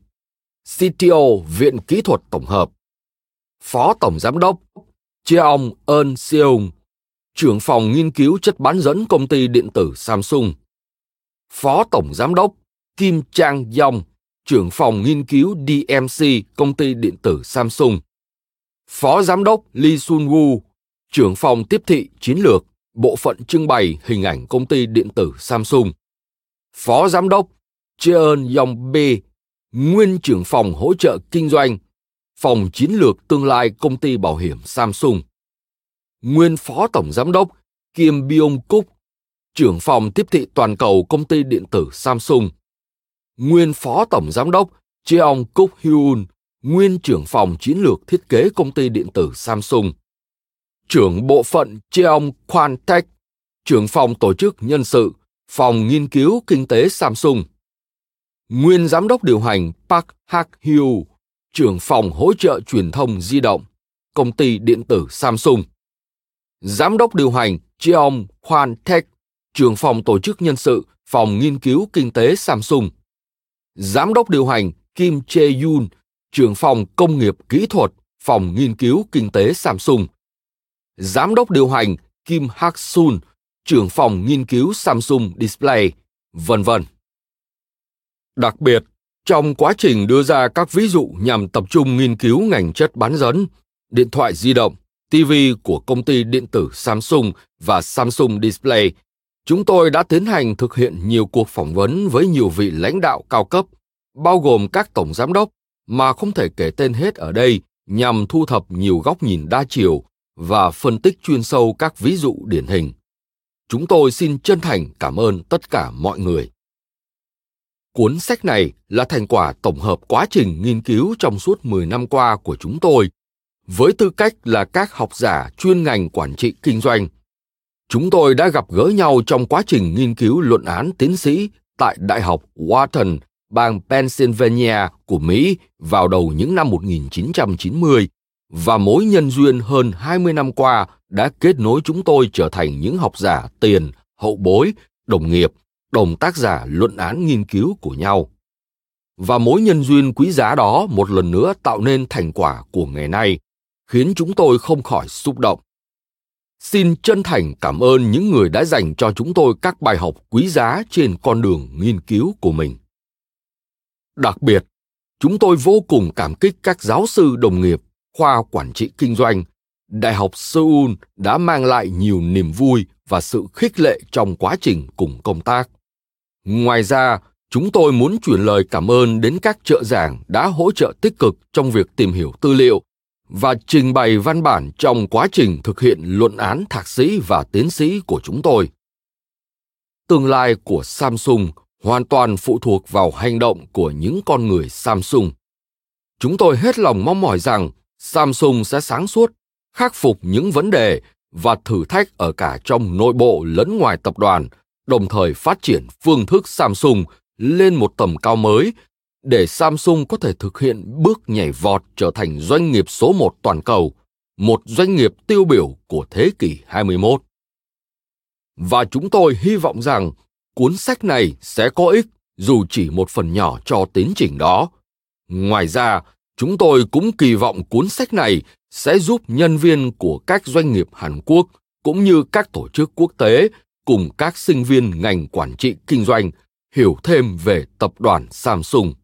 CTO Viện Kỹ thuật Tổng hợp, Phó Tổng Giám đốc Cheong Eun Seung, trưởng phòng nghiên cứu chất bán dẫn công ty điện tử Samsung, Phó Tổng Giám đốc Kim Chang Yong, trưởng phòng nghiên cứu DMC công ty điện tử Samsung, Phó Giám đốc Lee Sun Woo, trưởng phòng tiếp thị chiến lược, bộ phận trưng bày hình ảnh công ty điện tử Samsung, Phó Giám đốc Cheon Yong B, nguyên trưởng phòng hỗ trợ kinh doanh, phòng chiến lược tương lai công ty bảo hiểm Samsung, nguyên phó tổng giám đốc Kim Byung Cúc, trưởng phòng tiếp thị toàn cầu công ty điện tử Samsung, nguyên phó tổng giám đốc Cheong Cúc Hyun, nguyên trưởng phòng chiến lược thiết kế công ty điện tử Samsung, trưởng bộ phận Cheong Kwan Tech, trưởng phòng tổ chức nhân sự, phòng nghiên cứu kinh tế Samsung, nguyên giám đốc điều hành Park Hak Hyu, trưởng phòng hỗ trợ truyền thông di động, công ty điện tử Samsung, giám đốc điều hành Jeong Kwan Tech, trưởng phòng tổ chức nhân sự, phòng nghiên cứu kinh tế Samsung, giám đốc điều hành Kim Chae Yoon, trưởng phòng công nghiệp kỹ thuật, phòng nghiên cứu kinh tế Samsung, giám đốc điều hành Kim Hak Sun, trưởng phòng nghiên cứu Samsung Display, vân vân. Đặc biệt, trong quá trình đưa ra các ví dụ nhằm tập trung nghiên cứu ngành chất bán dẫn, điện thoại di động, TV của công ty điện tử Samsung và Samsung Display, chúng tôi đã tiến hành thực hiện nhiều cuộc phỏng vấn với nhiều vị lãnh đạo cao cấp, bao gồm các tổng giám đốc mà không thể kể tên hết ở đây nhằm thu thập nhiều góc nhìn đa chiều và phân tích chuyên sâu các ví dụ điển hình. Chúng tôi xin chân thành cảm ơn tất cả mọi người. Cuốn sách này là thành quả tổng hợp quá trình nghiên cứu trong suốt 10 năm qua của chúng tôi, với tư cách là các học giả chuyên ngành quản trị kinh doanh. Chúng tôi đã gặp gỡ nhau trong quá trình nghiên cứu luận án tiến sĩ tại Đại học Wharton, bang Pennsylvania của Mỹ vào đầu những năm 1990 và mối nhân duyên hơn 20 năm qua đã kết nối chúng tôi trở thành những học giả tiền, hậu bối, đồng nghiệp đồng tác giả luận án nghiên cứu của nhau. Và mối nhân duyên quý giá đó một lần nữa tạo nên thành quả của ngày nay, khiến chúng tôi không khỏi xúc động. Xin chân thành cảm ơn những người đã dành cho chúng tôi các bài học quý giá trên con đường nghiên cứu của mình. Đặc biệt, chúng tôi vô cùng cảm kích các giáo sư đồng nghiệp, khoa quản trị kinh doanh, đại học seoul đã mang lại nhiều niềm vui và sự khích lệ trong quá trình cùng công tác. Ngoài ra, chúng tôi muốn chuyển lời cảm ơn đến các trợ giảng đã hỗ trợ tích cực trong việc tìm hiểu tư liệu và trình bày văn bản trong quá trình thực hiện luận án thạc sĩ và tiến sĩ của chúng tôi. Tương lai của Samsung hoàn toàn phụ thuộc vào hành động của những con người Samsung. Chúng tôi hết lòng mong mỏi rằng Samsung sẽ sáng suốt, khắc phục những vấn đề và thử thách ở cả trong nội bộ lẫn ngoài tập đoàn – đồng thời phát triển phương thức Samsung lên một tầm cao mới để Samsung có thể thực hiện bước nhảy vọt trở thành doanh nghiệp số một toàn cầu, một doanh nghiệp tiêu biểu của thế kỷ 21. Và chúng tôi hy vọng rằng cuốn sách này sẽ có ích dù chỉ một phần nhỏ cho tiến trình đó. Ngoài ra, chúng tôi cũng kỳ vọng cuốn sách này sẽ giúp nhân viên của các doanh nghiệp Hàn Quốc cũng như các tổ chức quốc tế cùng các sinh viên ngành quản trị kinh doanh hiểu thêm về tập đoàn Samsung.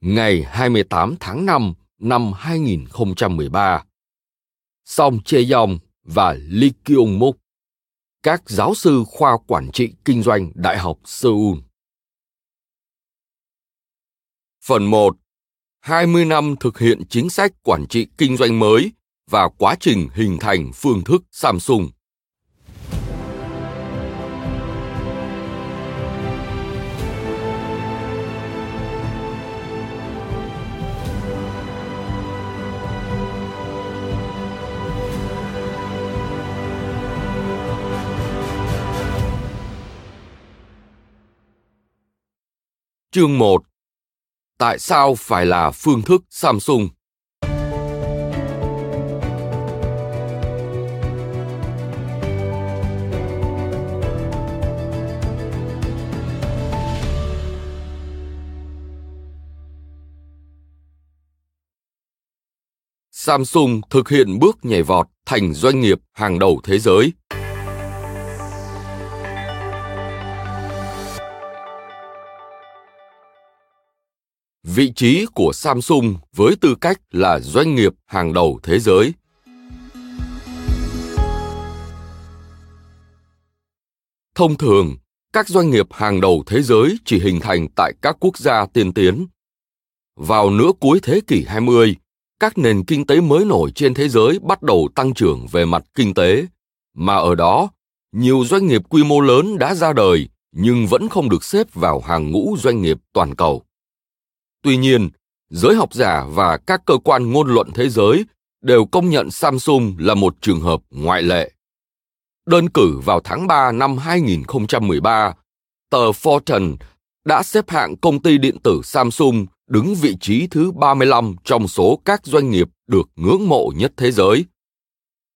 Ngày 28 tháng 5 năm 2013, Song Chae-yong và Lee Kyung-muk, các giáo sư khoa quản trị kinh doanh Đại học Seoul. Phần 1. 20 năm thực hiện chính sách quản trị kinh doanh mới và quá trình hình thành phương thức Samsung. Chương 1 Tại sao phải là phương thức Samsung? Samsung thực hiện bước nhảy vọt thành doanh nghiệp hàng đầu thế giới Vị trí của Samsung với tư cách là doanh nghiệp hàng đầu thế giới. Thông thường, các doanh nghiệp hàng đầu thế giới chỉ hình thành tại các quốc gia tiên tiến. Vào nửa cuối thế kỷ 20, các nền kinh tế mới nổi trên thế giới bắt đầu tăng trưởng về mặt kinh tế, mà ở đó, nhiều doanh nghiệp quy mô lớn đã ra đời nhưng vẫn không được xếp vào hàng ngũ doanh nghiệp toàn cầu. Tuy nhiên, giới học giả và các cơ quan ngôn luận thế giới đều công nhận Samsung là một trường hợp ngoại lệ. Đơn cử vào tháng 3 năm 2013, tờ Fortune đã xếp hạng công ty điện tử Samsung đứng vị trí thứ 35 trong số các doanh nghiệp được ngưỡng mộ nhất thế giới.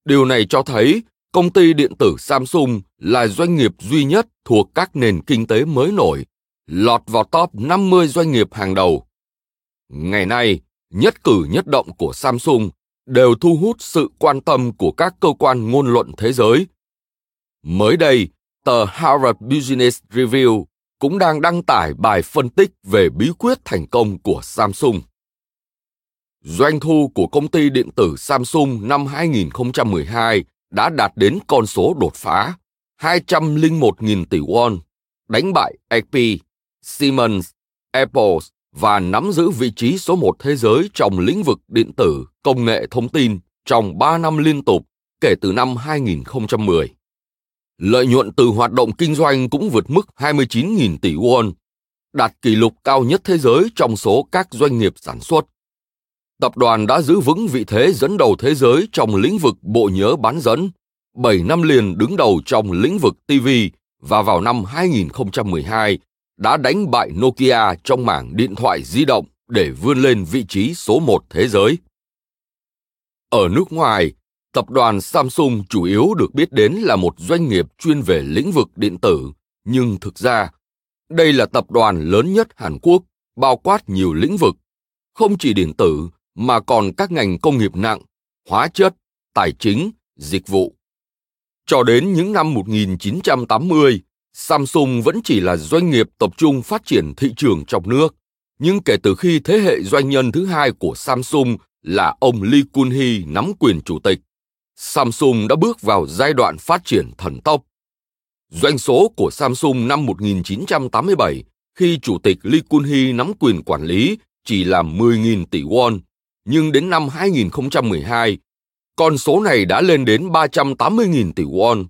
Điều này cho thấy công ty điện tử Samsung là doanh nghiệp duy nhất thuộc các nền kinh tế mới nổi, lọt vào top 50 doanh nghiệp hàng đầu. Ngày nay, nhất cử nhất động của Samsung đều thu hút sự quan tâm của các cơ quan ngôn luận thế giới. Mới đây, tờ Harvard Business Review cũng đang đăng tải bài phân tích về bí quyết thành công của Samsung. Doanh thu của công ty điện tử Samsung năm 2012 đã đạt đến con số đột phá 201.000 tỷ won, đánh bại HP, Siemens, Apple và nắm giữ vị trí số một thế giới trong lĩnh vực điện tử, công nghệ thông tin trong 3 năm liên tục kể từ năm 2010. Lợi nhuận từ hoạt động kinh doanh cũng vượt mức 29.000 tỷ won, đạt kỷ lục cao nhất thế giới trong số các doanh nghiệp sản xuất. Tập đoàn đã giữ vững vị thế dẫn đầu thế giới trong lĩnh vực bộ nhớ bán dẫn, 7 năm liền đứng đầu trong lĩnh vực TV và vào năm 2012 đã đánh bại Nokia trong mảng điện thoại di động để vươn lên vị trí số 1 thế giới. Ở nước ngoài, tập đoàn Samsung chủ yếu được biết đến là một doanh nghiệp chuyên về lĩnh vực điện tử, nhưng thực ra, đây là tập đoàn lớn nhất Hàn Quốc, bao quát nhiều lĩnh vực, không chỉ điện tử mà còn các ngành công nghiệp nặng, hóa chất, tài chính, dịch vụ. Cho đến những năm 1980, Samsung vẫn chỉ là doanh nghiệp tập trung phát triển thị trường trong nước, nhưng kể từ khi thế hệ doanh nhân thứ hai của Samsung là ông Lee Kun-hee nắm quyền chủ tịch, Samsung đã bước vào giai đoạn phát triển thần tốc. Doanh số của Samsung năm 1987 khi chủ tịch Lee Kun-hee nắm quyền quản lý chỉ là 10.000 tỷ won, nhưng đến năm 2012, con số này đã lên đến 380.000 tỷ won,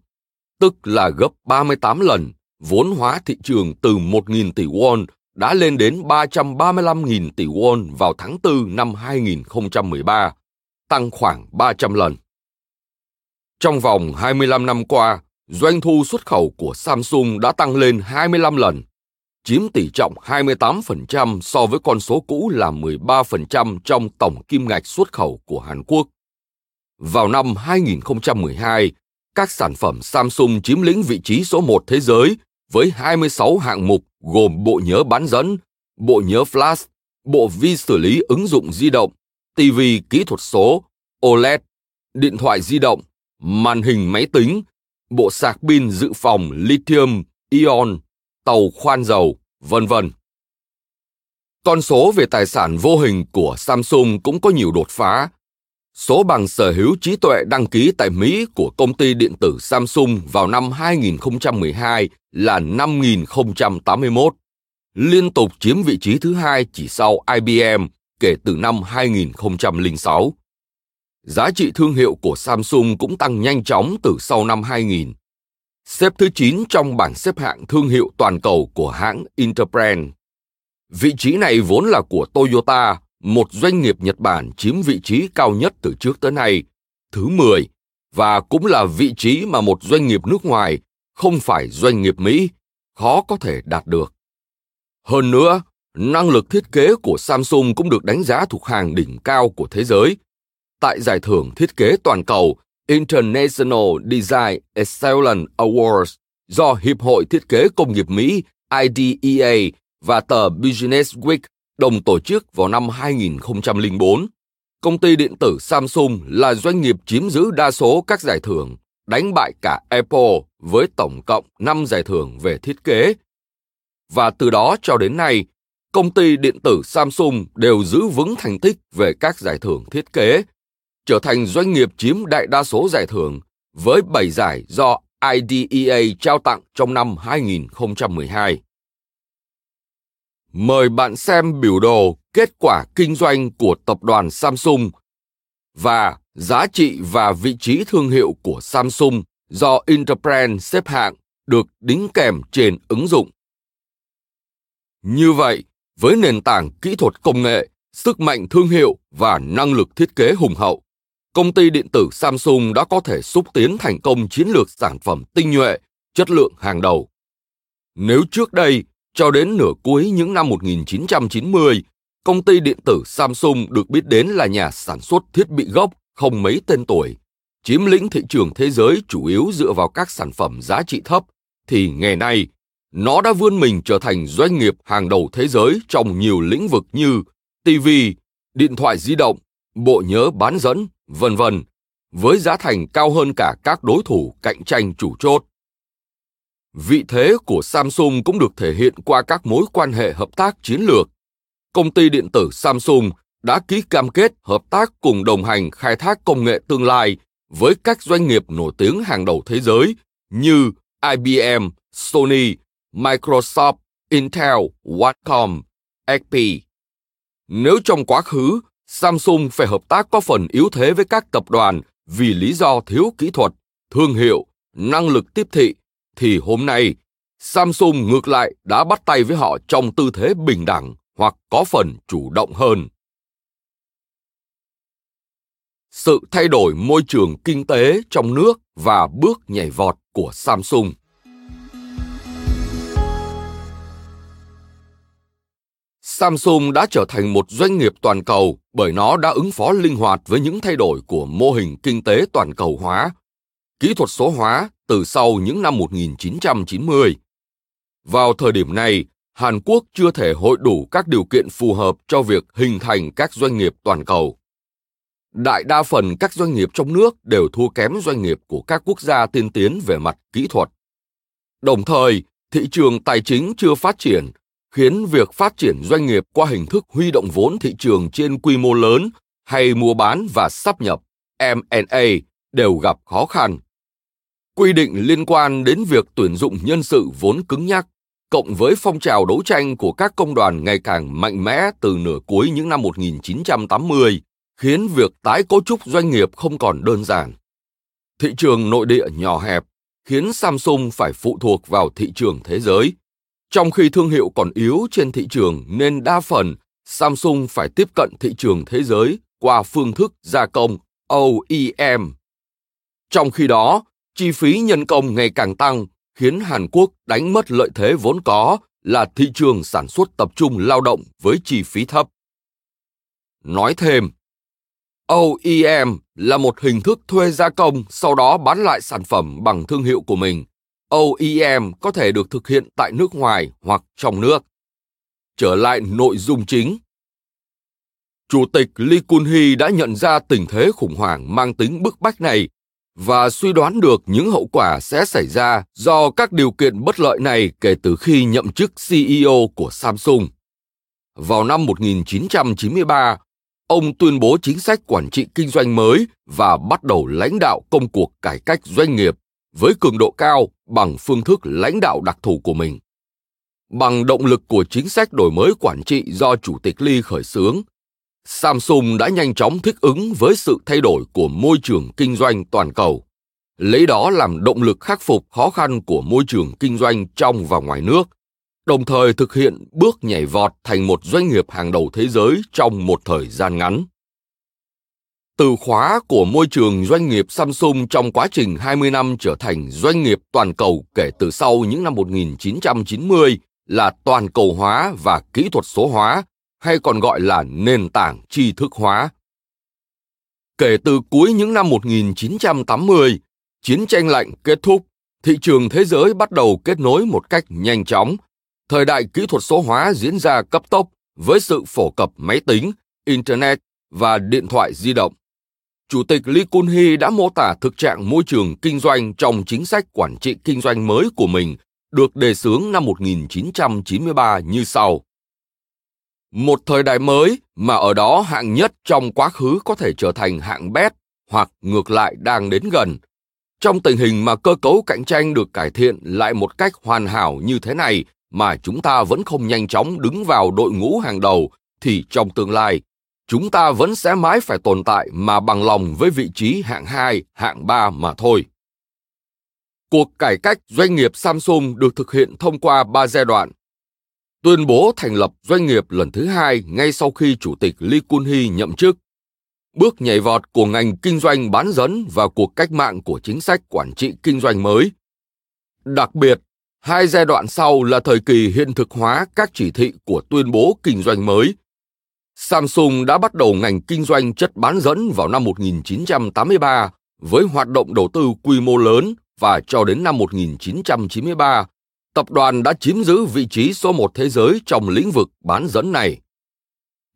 tức là gấp 38 lần, vốn hóa thị trường từ 1.000 tỷ won đã lên đến 335.000 tỷ won vào tháng 4 năm 2013, tăng khoảng 300 lần. Trong vòng 25 năm qua, doanh thu xuất khẩu của Samsung đã tăng lên 25 lần, chiếm tỷ trọng 28% so với con số cũ là 13% trong tổng kim ngạch xuất khẩu của Hàn Quốc. Vào năm 2012, các sản phẩm Samsung chiếm lĩnh vị trí số 1 thế giới với 26 hạng mục gồm bộ nhớ bán dẫn, bộ nhớ flash, bộ vi xử lý ứng dụng di động, TV kỹ thuật số, OLED, điện thoại di động, màn hình máy tính, bộ sạc pin dự phòng lithium, ion, tàu khoan dầu, vân vân. Con số về tài sản vô hình của Samsung cũng có nhiều đột phá. Số bằng sở hữu trí tuệ đăng ký tại Mỹ của công ty điện tử Samsung vào năm 2012 là 5.081, liên tục chiếm vị trí thứ hai chỉ sau IBM kể từ năm 2006. Giá trị thương hiệu của Samsung cũng tăng nhanh chóng từ sau năm 2000. Xếp thứ 9 trong bảng xếp hạng thương hiệu toàn cầu của hãng Interbrand. Vị trí này vốn là của Toyota, một doanh nghiệp Nhật Bản chiếm vị trí cao nhất từ trước tới nay, thứ 10, và cũng là vị trí mà một doanh nghiệp nước ngoài, không phải doanh nghiệp Mỹ, khó có thể đạt được. Hơn nữa, năng lực thiết kế của Samsung cũng được đánh giá thuộc hàng đỉnh cao của thế giới – tại giải thưởng thiết kế toàn cầu International Design Excellence Awards do Hiệp hội Thiết kế Công nghiệp Mỹ IDEA và tờ Business Week đồng tổ chức vào năm 2004. công ty điện tử Samsung là doanh nghiệp chiếm giữ đa số các giải thưởng, đánh bại cả Apple với tổng cộng 5 giải thưởng về thiết kế. Và từ đó cho đến nay, công ty điện tử Samsung đều giữ vững thành tích về các giải thưởng thiết kế, trở thành doanh nghiệp chiếm đại đa số giải thưởng với 7 giải do IDEA trao tặng trong năm 2012. Mời bạn xem biểu đồ kết quả kinh doanh của tập đoàn Samsung và giá trị và vị trí thương hiệu của Samsung do Interbrand xếp hạng được đính kèm trên ứng dụng. Như vậy, với nền tảng kỹ thuật công nghệ, sức mạnh thương hiệu và năng lực thiết kế hùng hậu, công ty điện tử Samsung đã có thể xúc tiến thành công chiến lược sản phẩm tinh nhuệ, chất lượng hàng đầu. Nếu trước đây, cho đến nửa cuối những năm 1990, công ty điện tử Samsung được biết đến là nhà sản xuất thiết bị gốc không mấy tên tuổi, chiếm lĩnh thị trường thế giới chủ yếu dựa vào các sản phẩm giá trị thấp, thì ngày nay, nó đã vươn mình trở thành doanh nghiệp hàng đầu thế giới trong nhiều lĩnh vực như TV, điện thoại di động, bộ nhớ bán dẫn, vân vân, với giá thành cao hơn cả các đối thủ cạnh tranh chủ chốt. Vị thế của Samsung cũng được thể hiện qua các mối quan hệ hợp tác chiến lược. Công ty điện tử Samsung đã ký cam kết hợp tác cùng đồng hành khai thác công nghệ tương lai với các doanh nghiệp nổi tiếng hàng đầu thế giới như IBM, Sony, Microsoft, Intel, Qualcomm, HP. Nếu trong quá khứ, Samsung phải hợp tác có phần yếu thế với các tập đoàn vì lý do thiếu kỹ thuật, thương hiệu, năng lực tiếp thị, thì hôm nay Samsung ngược lại đã bắt tay với họ trong tư thế bình đẳng hoặc có phần chủ động hơn. Sự thay đổi môi trường kinh tế trong nước và bước nhảy vọt của Samsung. Samsung đã trở thành một doanh nghiệp toàn cầu bởi nó đã ứng phó linh hoạt với những thay đổi của mô hình kinh tế toàn cầu hóa, kỹ thuật số hóa từ sau những năm 1990. Vào thời điểm này, Hàn Quốc chưa thể hội đủ các điều kiện phù hợp cho việc hình thành các doanh nghiệp toàn cầu. Đại đa phần các doanh nghiệp trong nước đều thua kém doanh nghiệp của các quốc gia tiên tiến về mặt kỹ thuật. Đồng thời, thị trường tài chính chưa phát triển khiến việc phát triển doanh nghiệp qua hình thức huy động vốn thị trường trên quy mô lớn hay mua bán và sắp nhập M&A đều gặp khó khăn. Quy định liên quan đến việc tuyển dụng nhân sự vốn cứng nhắc, cộng với phong trào đấu tranh của các công đoàn ngày càng mạnh mẽ từ nửa cuối những năm 1980, khiến việc tái cấu trúc doanh nghiệp không còn đơn giản. Thị trường nội địa nhỏ hẹp khiến Samsung phải phụ thuộc vào thị trường thế giới, trong khi thương hiệu còn yếu trên thị trường nên đa phần Samsung phải tiếp cận thị trường thế giới qua phương thức gia công OEM. Trong khi đó, chi phí nhân công ngày càng tăng khiến Hàn Quốc đánh mất lợi thế vốn có là thị trường sản xuất tập trung lao động với chi phí thấp. Nói thêm, OEM là một hình thức thuê gia công sau đó bán lại sản phẩm bằng thương hiệu của mình OEM có thể được thực hiện tại nước ngoài hoặc trong nước. Trở lại nội dung chính. Chủ tịch Lee Kun-hee đã nhận ra tình thế khủng hoảng mang tính bức bách này và suy đoán được những hậu quả sẽ xảy ra do các điều kiện bất lợi này kể từ khi nhậm chức CEO của Samsung. Vào năm 1993, ông tuyên bố chính sách quản trị kinh doanh mới và bắt đầu lãnh đạo công cuộc cải cách doanh nghiệp với cường độ cao bằng phương thức lãnh đạo đặc thù của mình. Bằng động lực của chính sách đổi mới quản trị do Chủ tịch Lee khởi xướng, Samsung đã nhanh chóng thích ứng với sự thay đổi của môi trường kinh doanh toàn cầu, lấy đó làm động lực khắc phục khó khăn của môi trường kinh doanh trong và ngoài nước, đồng thời thực hiện bước nhảy vọt thành một doanh nghiệp hàng đầu thế giới trong một thời gian ngắn. Từ khóa của môi trường doanh nghiệp Samsung trong quá trình 20 năm trở thành doanh nghiệp toàn cầu kể từ sau những năm 1990 là toàn cầu hóa và kỹ thuật số hóa, hay còn gọi là nền tảng tri thức hóa. Kể từ cuối những năm 1980, chiến tranh lạnh kết thúc, thị trường thế giới bắt đầu kết nối một cách nhanh chóng. Thời đại kỹ thuật số hóa diễn ra cấp tốc với sự phổ cập máy tính, internet và điện thoại di động. Chủ tịch Lee Kun-hee đã mô tả thực trạng môi trường kinh doanh trong chính sách quản trị kinh doanh mới của mình được đề xướng năm 1993 như sau. Một thời đại mới mà ở đó hạng nhất trong quá khứ có thể trở thành hạng bét hoặc ngược lại đang đến gần. Trong tình hình mà cơ cấu cạnh tranh được cải thiện lại một cách hoàn hảo như thế này mà chúng ta vẫn không nhanh chóng đứng vào đội ngũ hàng đầu thì trong tương lai chúng ta vẫn sẽ mãi phải tồn tại mà bằng lòng với vị trí hạng 2, hạng 3 mà thôi. Cuộc cải cách doanh nghiệp Samsung được thực hiện thông qua ba giai đoạn. Tuyên bố thành lập doanh nghiệp lần thứ hai ngay sau khi Chủ tịch Lee Kun-hee nhậm chức. Bước nhảy vọt của ngành kinh doanh bán dẫn và cuộc cách mạng của chính sách quản trị kinh doanh mới. Đặc biệt, hai giai đoạn sau là thời kỳ hiện thực hóa các chỉ thị của tuyên bố kinh doanh mới – Samsung đã bắt đầu ngành kinh doanh chất bán dẫn vào năm 1983 với hoạt động đầu tư quy mô lớn và cho đến năm 1993, tập đoàn đã chiếm giữ vị trí số một thế giới trong lĩnh vực bán dẫn này.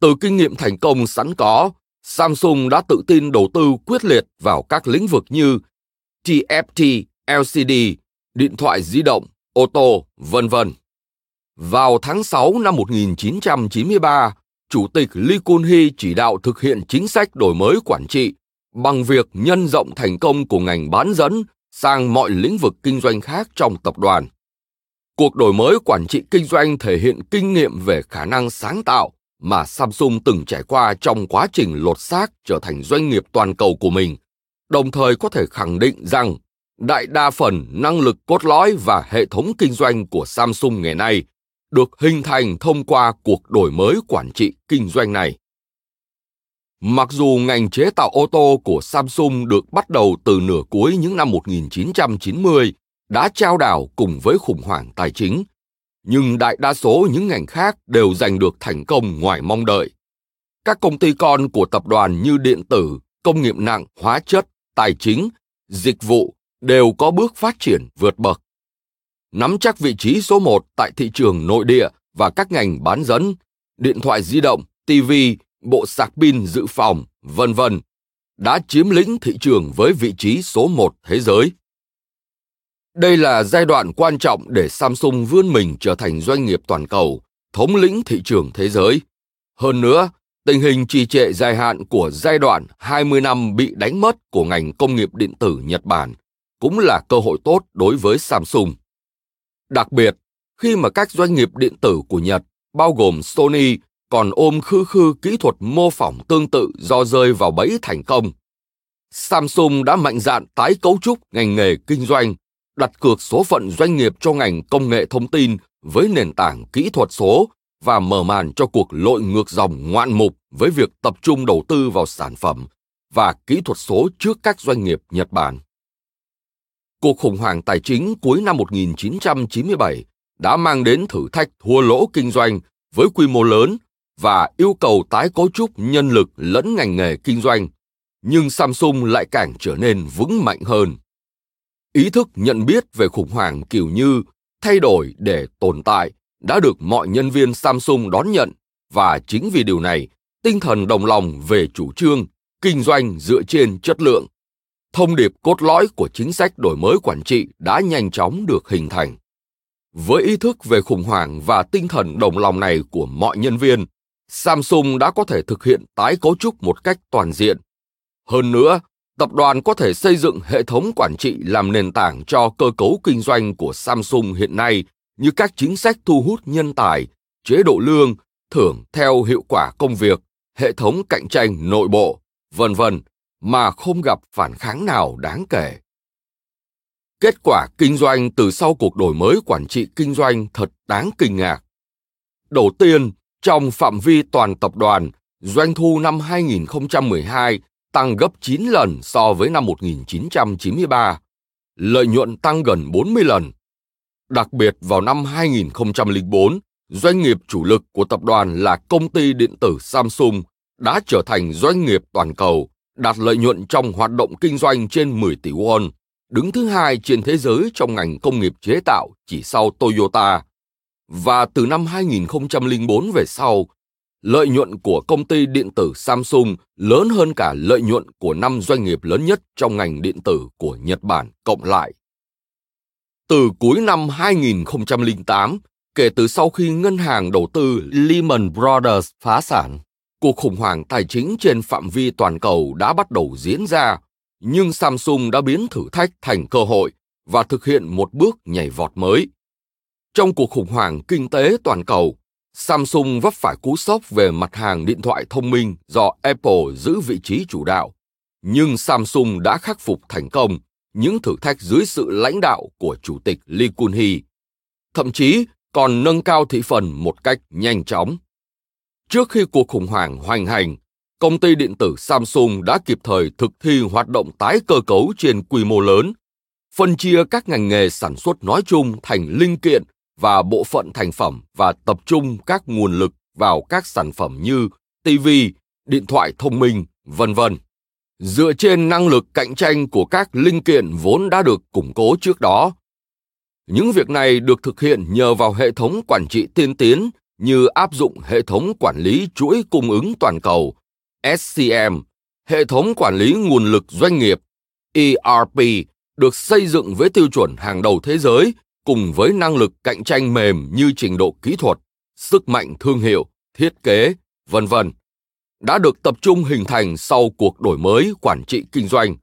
Từ kinh nghiệm thành công sẵn có, Samsung đã tự tin đầu tư quyết liệt vào các lĩnh vực như TFT, LCD, điện thoại di động, ô tô, vân vân. Vào tháng 6 năm 1993, Chủ tịch Lee Kun-hee chỉ đạo thực hiện chính sách đổi mới quản trị bằng việc nhân rộng thành công của ngành bán dẫn sang mọi lĩnh vực kinh doanh khác trong tập đoàn. Cuộc đổi mới quản trị kinh doanh thể hiện kinh nghiệm về khả năng sáng tạo mà Samsung từng trải qua trong quá trình lột xác trở thành doanh nghiệp toàn cầu của mình, đồng thời có thể khẳng định rằng đại đa phần năng lực cốt lõi và hệ thống kinh doanh của Samsung ngày nay được hình thành thông qua cuộc đổi mới quản trị kinh doanh này. Mặc dù ngành chế tạo ô tô của Samsung được bắt đầu từ nửa cuối những năm 1990 đã trao đảo cùng với khủng hoảng tài chính, nhưng đại đa số những ngành khác đều giành được thành công ngoài mong đợi. Các công ty con của tập đoàn như điện tử, công nghiệp nặng, hóa chất, tài chính, dịch vụ đều có bước phát triển vượt bậc nắm chắc vị trí số một tại thị trường nội địa và các ngành bán dẫn, điện thoại di động, TV, bộ sạc pin dự phòng, vân vân, đã chiếm lĩnh thị trường với vị trí số một thế giới. Đây là giai đoạn quan trọng để Samsung vươn mình trở thành doanh nghiệp toàn cầu, thống lĩnh thị trường thế giới. Hơn nữa, tình hình trì trệ dài hạn của giai đoạn 20 năm bị đánh mất của ngành công nghiệp điện tử Nhật Bản cũng là cơ hội tốt đối với Samsung. Đặc biệt, khi mà các doanh nghiệp điện tử của Nhật, bao gồm Sony, còn ôm khư khư kỹ thuật mô phỏng tương tự do rơi vào bẫy thành công. Samsung đã mạnh dạn tái cấu trúc ngành nghề kinh doanh, đặt cược số phận doanh nghiệp cho ngành công nghệ thông tin với nền tảng kỹ thuật số và mở màn cho cuộc lội ngược dòng ngoạn mục với việc tập trung đầu tư vào sản phẩm và kỹ thuật số trước các doanh nghiệp Nhật Bản. Cuộc khủng hoảng tài chính cuối năm 1997 đã mang đến thử thách thua lỗ kinh doanh với quy mô lớn và yêu cầu tái cấu trúc nhân lực lẫn ngành nghề kinh doanh, nhưng Samsung lại càng trở nên vững mạnh hơn. Ý thức nhận biết về khủng hoảng kiểu như thay đổi để tồn tại đã được mọi nhân viên Samsung đón nhận và chính vì điều này, tinh thần đồng lòng về chủ trương kinh doanh dựa trên chất lượng thông điệp cốt lõi của chính sách đổi mới quản trị đã nhanh chóng được hình thành. Với ý thức về khủng hoảng và tinh thần đồng lòng này của mọi nhân viên, Samsung đã có thể thực hiện tái cấu trúc một cách toàn diện. Hơn nữa, tập đoàn có thể xây dựng hệ thống quản trị làm nền tảng cho cơ cấu kinh doanh của Samsung hiện nay như các chính sách thu hút nhân tài, chế độ lương, thưởng theo hiệu quả công việc, hệ thống cạnh tranh nội bộ, vân vân mà không gặp phản kháng nào đáng kể. Kết quả kinh doanh từ sau cuộc đổi mới quản trị kinh doanh thật đáng kinh ngạc. Đầu tiên, trong phạm vi toàn tập đoàn, doanh thu năm 2012 tăng gấp 9 lần so với năm 1993, lợi nhuận tăng gần 40 lần. Đặc biệt vào năm 2004, doanh nghiệp chủ lực của tập đoàn là công ty điện tử Samsung đã trở thành doanh nghiệp toàn cầu đạt lợi nhuận trong hoạt động kinh doanh trên 10 tỷ won, đứng thứ hai trên thế giới trong ngành công nghiệp chế tạo chỉ sau Toyota. Và từ năm 2004 về sau, lợi nhuận của công ty điện tử Samsung lớn hơn cả lợi nhuận của năm doanh nghiệp lớn nhất trong ngành điện tử của Nhật Bản cộng lại. Từ cuối năm 2008, kể từ sau khi ngân hàng đầu tư Lehman Brothers phá sản, cuộc khủng hoảng tài chính trên phạm vi toàn cầu đã bắt đầu diễn ra, nhưng Samsung đã biến thử thách thành cơ hội và thực hiện một bước nhảy vọt mới. Trong cuộc khủng hoảng kinh tế toàn cầu, Samsung vấp phải cú sốc về mặt hàng điện thoại thông minh do Apple giữ vị trí chủ đạo. Nhưng Samsung đã khắc phục thành công những thử thách dưới sự lãnh đạo của Chủ tịch Lee Kun-hee. Thậm chí còn nâng cao thị phần một cách nhanh chóng. Trước khi cuộc khủng hoảng hoành hành, công ty điện tử Samsung đã kịp thời thực thi hoạt động tái cơ cấu trên quy mô lớn, phân chia các ngành nghề sản xuất nói chung thành linh kiện và bộ phận thành phẩm và tập trung các nguồn lực vào các sản phẩm như TV, điện thoại thông minh, vân vân. Dựa trên năng lực cạnh tranh của các linh kiện vốn đã được củng cố trước đó, những việc này được thực hiện nhờ vào hệ thống quản trị tiên tiến như áp dụng hệ thống quản lý chuỗi cung ứng toàn cầu SCM, hệ thống quản lý nguồn lực doanh nghiệp ERP được xây dựng với tiêu chuẩn hàng đầu thế giới cùng với năng lực cạnh tranh mềm như trình độ kỹ thuật, sức mạnh thương hiệu, thiết kế, vân vân, đã được tập trung hình thành sau cuộc đổi mới quản trị kinh doanh.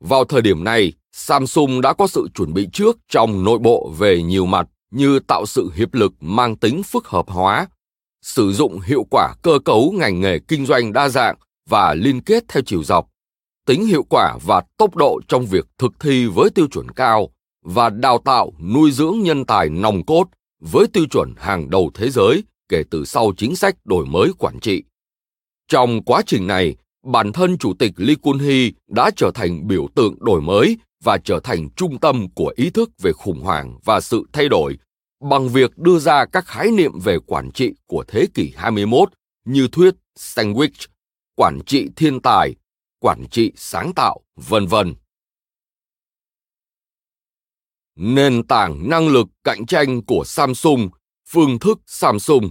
Vào thời điểm này, Samsung đã có sự chuẩn bị trước trong nội bộ về nhiều mặt như tạo sự hiệp lực mang tính phức hợp hóa, sử dụng hiệu quả cơ cấu ngành nghề kinh doanh đa dạng và liên kết theo chiều dọc, tính hiệu quả và tốc độ trong việc thực thi với tiêu chuẩn cao và đào tạo nuôi dưỡng nhân tài nòng cốt với tiêu chuẩn hàng đầu thế giới kể từ sau chính sách đổi mới quản trị. Trong quá trình này, bản thân chủ tịch Lee Kun-hee đã trở thành biểu tượng đổi mới và trở thành trung tâm của ý thức về khủng hoảng và sự thay đổi bằng việc đưa ra các khái niệm về quản trị của thế kỷ 21 như thuyết sandwich, quản trị thiên tài, quản trị sáng tạo, vân vân. Nền tảng năng lực cạnh tranh của Samsung, phương thức Samsung.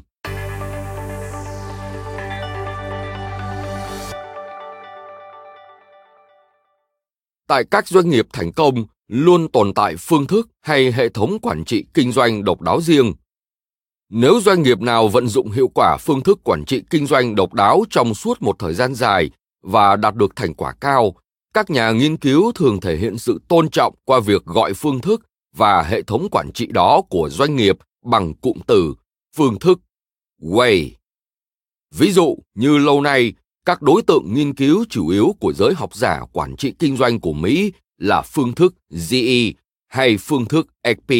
Tại các doanh nghiệp thành công luôn tồn tại phương thức hay hệ thống quản trị kinh doanh độc đáo riêng. Nếu doanh nghiệp nào vận dụng hiệu quả phương thức quản trị kinh doanh độc đáo trong suốt một thời gian dài và đạt được thành quả cao các nhà nghiên cứu thường thể hiện sự tôn trọng qua việc gọi phương thức và hệ thống quản trị đó của doanh nghiệp bằng cụm từ phương thức way ví dụ như lâu nay các đối tượng nghiên cứu chủ yếu của giới học giả quản trị kinh doanh của Mỹ là phương thức GE hay phương thức XP.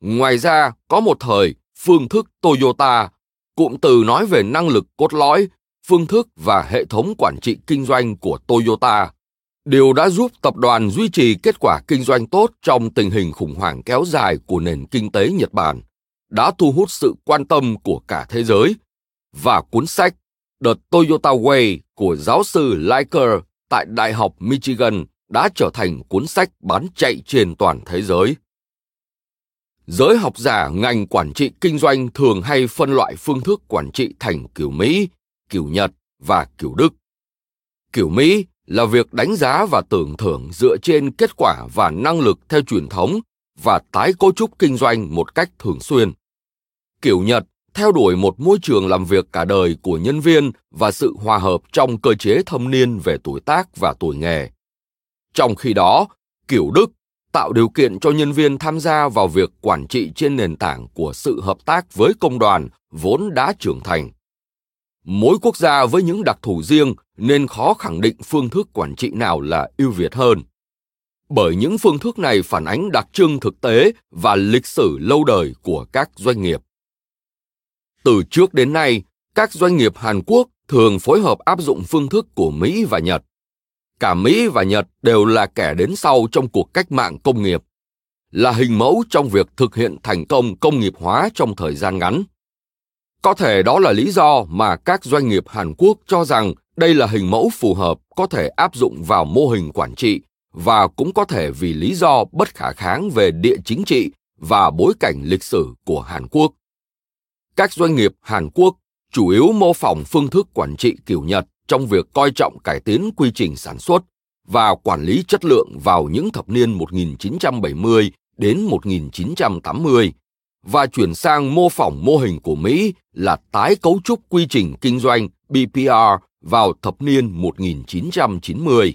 Ngoài ra, có một thời phương thức Toyota, cụm từ nói về năng lực cốt lõi, phương thức và hệ thống quản trị kinh doanh của Toyota điều đã giúp tập đoàn duy trì kết quả kinh doanh tốt trong tình hình khủng hoảng kéo dài của nền kinh tế Nhật Bản, đã thu hút sự quan tâm của cả thế giới. Và cuốn sách The Toyota Way của giáo sư Liker tại Đại học Michigan đã trở thành cuốn sách bán chạy trên toàn thế giới. Giới học giả ngành quản trị kinh doanh thường hay phân loại phương thức quản trị thành kiểu Mỹ, kiểu Nhật và kiểu Đức. Kiểu Mỹ là việc đánh giá và tưởng thưởng dựa trên kết quả và năng lực theo truyền thống và tái cấu trúc kinh doanh một cách thường xuyên. Kiểu Nhật theo đuổi một môi trường làm việc cả đời của nhân viên và sự hòa hợp trong cơ chế thâm niên về tuổi tác và tuổi nghề. Trong khi đó, kiểu Đức tạo điều kiện cho nhân viên tham gia vào việc quản trị trên nền tảng của sự hợp tác với công đoàn vốn đã trưởng thành. Mỗi quốc gia với những đặc thù riêng nên khó khẳng định phương thức quản trị nào là ưu việt hơn. Bởi những phương thức này phản ánh đặc trưng thực tế và lịch sử lâu đời của các doanh nghiệp. Từ trước đến nay, các doanh nghiệp Hàn Quốc thường phối hợp áp dụng phương thức của Mỹ và Nhật. Cả Mỹ và Nhật đều là kẻ đến sau trong cuộc cách mạng công nghiệp, là hình mẫu trong việc thực hiện thành công công nghiệp hóa trong thời gian ngắn. Có thể đó là lý do mà các doanh nghiệp Hàn Quốc cho rằng đây là hình mẫu phù hợp, có thể áp dụng vào mô hình quản trị và cũng có thể vì lý do bất khả kháng về địa chính trị và bối cảnh lịch sử của Hàn Quốc. Các doanh nghiệp Hàn Quốc chủ yếu mô phỏng phương thức quản trị kiểu Nhật trong việc coi trọng cải tiến quy trình sản xuất và quản lý chất lượng vào những thập niên 1970 đến 1980 và chuyển sang mô phỏng mô hình của Mỹ là tái cấu trúc quy trình kinh doanh BPR vào thập niên 1990.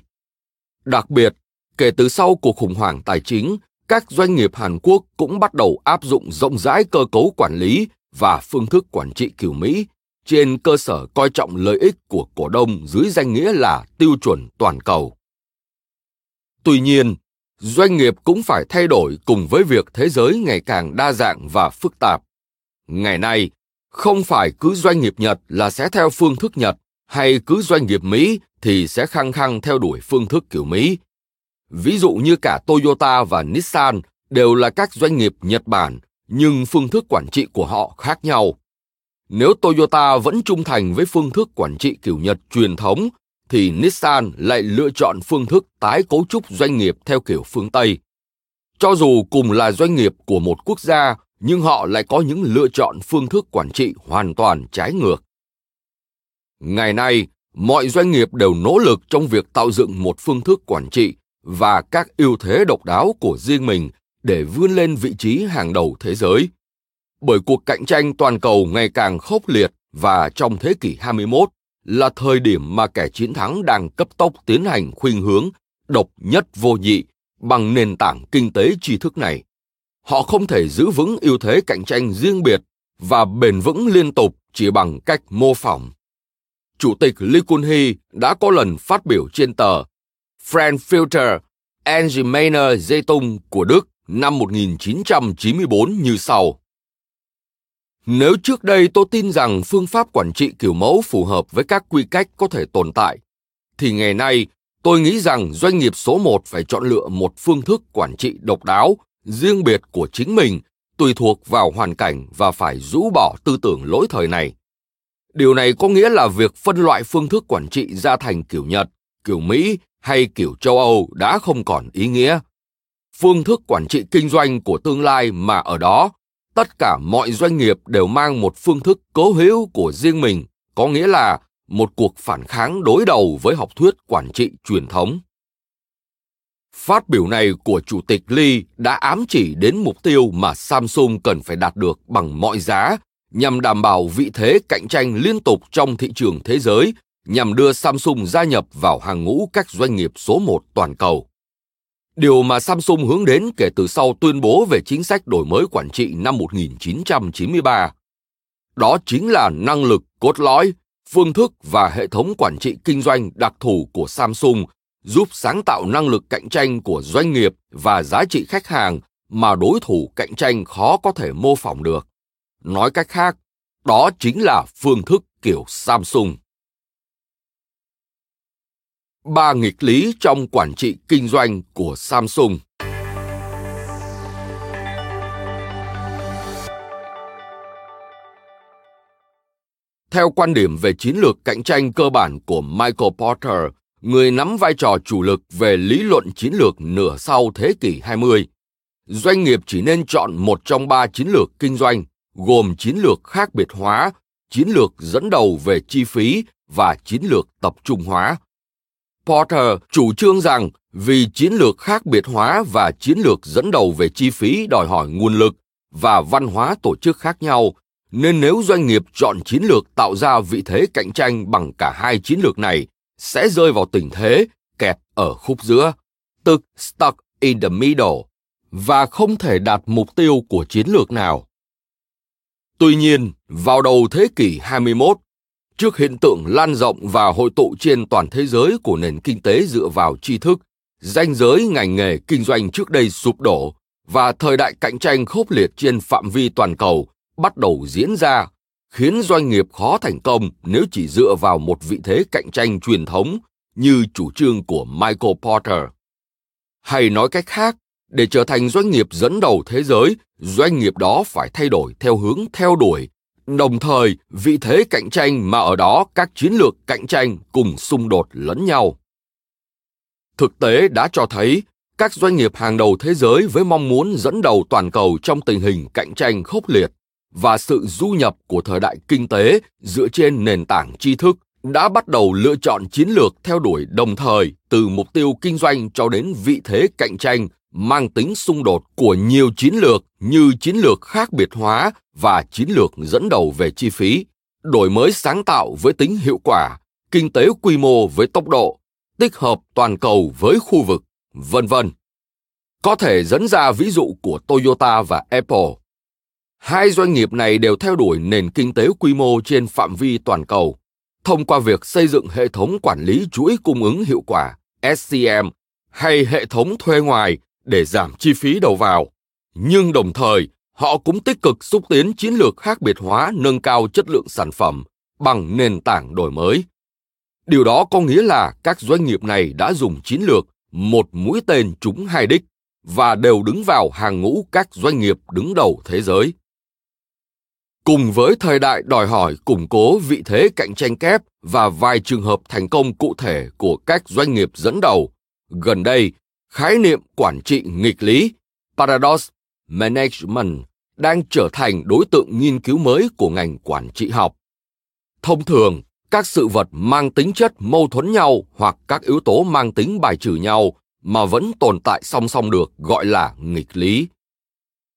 Đặc biệt, kể từ sau cuộc khủng hoảng tài chính, các doanh nghiệp Hàn Quốc cũng bắt đầu áp dụng rộng rãi cơ cấu quản lý và phương thức quản trị kiểu Mỹ trên cơ sở coi trọng lợi ích của cổ đông dưới danh nghĩa là tiêu chuẩn toàn cầu. Tuy nhiên, doanh nghiệp cũng phải thay đổi cùng với việc thế giới ngày càng đa dạng và phức tạp. Ngày nay, không phải cứ doanh nghiệp Nhật là sẽ theo phương thức Nhật hay cứ doanh nghiệp Mỹ thì sẽ khăng khăng theo đuổi phương thức kiểu Mỹ. Ví dụ như cả Toyota và Nissan đều là các doanh nghiệp Nhật Bản, nhưng phương thức quản trị của họ khác nhau. Nếu Toyota vẫn trung thành với phương thức quản trị kiểu Nhật truyền thống, thì Nissan lại lựa chọn phương thức tái cấu trúc doanh nghiệp theo kiểu phương Tây. Cho dù cùng là doanh nghiệp của một quốc gia, nhưng họ lại có những lựa chọn phương thức quản trị hoàn toàn trái ngược. Ngày nay, mọi doanh nghiệp đều nỗ lực trong việc tạo dựng một phương thức quản trị và các ưu thế độc đáo của riêng mình để vươn lên vị trí hàng đầu thế giới. Bởi cuộc cạnh tranh toàn cầu ngày càng khốc liệt và trong thế kỷ 21 là thời điểm mà kẻ chiến thắng đang cấp tốc tiến hành khuynh hướng độc nhất vô nhị bằng nền tảng kinh tế tri thức này. Họ không thể giữ vững ưu thế cạnh tranh riêng biệt và bền vững liên tục chỉ bằng cách mô phỏng. Chủ tịch Lee Kun-hee đã có lần phát biểu trên tờ Frankfurter Allgemeine Zeitung của Đức năm 1994 như sau. Nếu trước đây tôi tin rằng phương pháp quản trị kiểu mẫu phù hợp với các quy cách có thể tồn tại, thì ngày nay tôi nghĩ rằng doanh nghiệp số một phải chọn lựa một phương thức quản trị độc đáo, riêng biệt của chính mình, tùy thuộc vào hoàn cảnh và phải rũ bỏ tư tưởng lỗi thời này. Điều này có nghĩa là việc phân loại phương thức quản trị ra thành kiểu Nhật, kiểu Mỹ hay kiểu châu Âu đã không còn ý nghĩa. Phương thức quản trị kinh doanh của tương lai mà ở đó tất cả mọi doanh nghiệp đều mang một phương thức cố hữu của riêng mình, có nghĩa là một cuộc phản kháng đối đầu với học thuyết quản trị truyền thống. Phát biểu này của Chủ tịch Lee đã ám chỉ đến mục tiêu mà Samsung cần phải đạt được bằng mọi giá nhằm đảm bảo vị thế cạnh tranh liên tục trong thị trường thế giới, nhằm đưa Samsung gia nhập vào hàng ngũ các doanh nghiệp số một toàn cầu. Điều mà Samsung hướng đến kể từ sau tuyên bố về chính sách đổi mới quản trị năm 1993. Đó chính là năng lực cốt lõi, phương thức và hệ thống quản trị kinh doanh đặc thù của Samsung giúp sáng tạo năng lực cạnh tranh của doanh nghiệp và giá trị khách hàng mà đối thủ cạnh tranh khó có thể mô phỏng được. Nói cách khác, đó chính là phương thức kiểu Samsung ba nghịch lý trong quản trị kinh doanh của Samsung. Theo quan điểm về chiến lược cạnh tranh cơ bản của Michael Porter, người nắm vai trò chủ lực về lý luận chiến lược nửa sau thế kỷ 20, doanh nghiệp chỉ nên chọn một trong ba chiến lược kinh doanh, gồm chiến lược khác biệt hóa, chiến lược dẫn đầu về chi phí và chiến lược tập trung hóa Porter chủ trương rằng vì chiến lược khác biệt hóa và chiến lược dẫn đầu về chi phí đòi hỏi nguồn lực và văn hóa tổ chức khác nhau, nên nếu doanh nghiệp chọn chiến lược tạo ra vị thế cạnh tranh bằng cả hai chiến lược này, sẽ rơi vào tình thế kẹt ở khúc giữa, tức stuck in the middle, và không thể đạt mục tiêu của chiến lược nào. Tuy nhiên, vào đầu thế kỷ 21, trước hiện tượng lan rộng và hội tụ trên toàn thế giới của nền kinh tế dựa vào tri thức danh giới ngành nghề kinh doanh trước đây sụp đổ và thời đại cạnh tranh khốc liệt trên phạm vi toàn cầu bắt đầu diễn ra khiến doanh nghiệp khó thành công nếu chỉ dựa vào một vị thế cạnh tranh truyền thống như chủ trương của michael porter. Hay nói cách khác để trở thành doanh nghiệp dẫn đầu thế giới doanh nghiệp đó phải thay đổi theo hướng theo đuổi. Đồng thời, vị thế cạnh tranh mà ở đó các chiến lược cạnh tranh cùng xung đột lẫn nhau. Thực tế đã cho thấy, các doanh nghiệp hàng đầu thế giới với mong muốn dẫn đầu toàn cầu trong tình hình cạnh tranh khốc liệt và sự du nhập của thời đại kinh tế dựa trên nền tảng tri thức đã bắt đầu lựa chọn chiến lược theo đuổi đồng thời từ mục tiêu kinh doanh cho đến vị thế cạnh tranh mang tính xung đột của nhiều chiến lược như chiến lược khác biệt hóa và chiến lược dẫn đầu về chi phí, đổi mới sáng tạo với tính hiệu quả, kinh tế quy mô với tốc độ, tích hợp toàn cầu với khu vực, vân vân. Có thể dẫn ra ví dụ của toyota và apple. Hai doanh nghiệp này đều theo đuổi nền kinh tế quy mô trên phạm vi toàn cầu. Thông qua việc xây dựng hệ thống quản lý chuỗi cung ứng hiệu quả scm hay hệ thống thuê ngoài để giảm chi phí đầu vào. Nhưng đồng thời, họ cũng tích cực xúc tiến chiến lược khác biệt hóa, nâng cao chất lượng sản phẩm bằng nền tảng đổi mới. Điều đó có nghĩa là các doanh nghiệp này đã dùng chiến lược một mũi tên trúng hai đích và đều đứng vào hàng ngũ các doanh nghiệp đứng đầu thế giới. Cùng với thời đại đòi hỏi củng cố vị thế cạnh tranh kép và vài trường hợp thành công cụ thể của các doanh nghiệp dẫn đầu, gần đây khái niệm quản trị nghịch lý, paradox management, đang trở thành đối tượng nghiên cứu mới của ngành quản trị học. Thông thường, các sự vật mang tính chất mâu thuẫn nhau hoặc các yếu tố mang tính bài trừ nhau mà vẫn tồn tại song song được gọi là nghịch lý.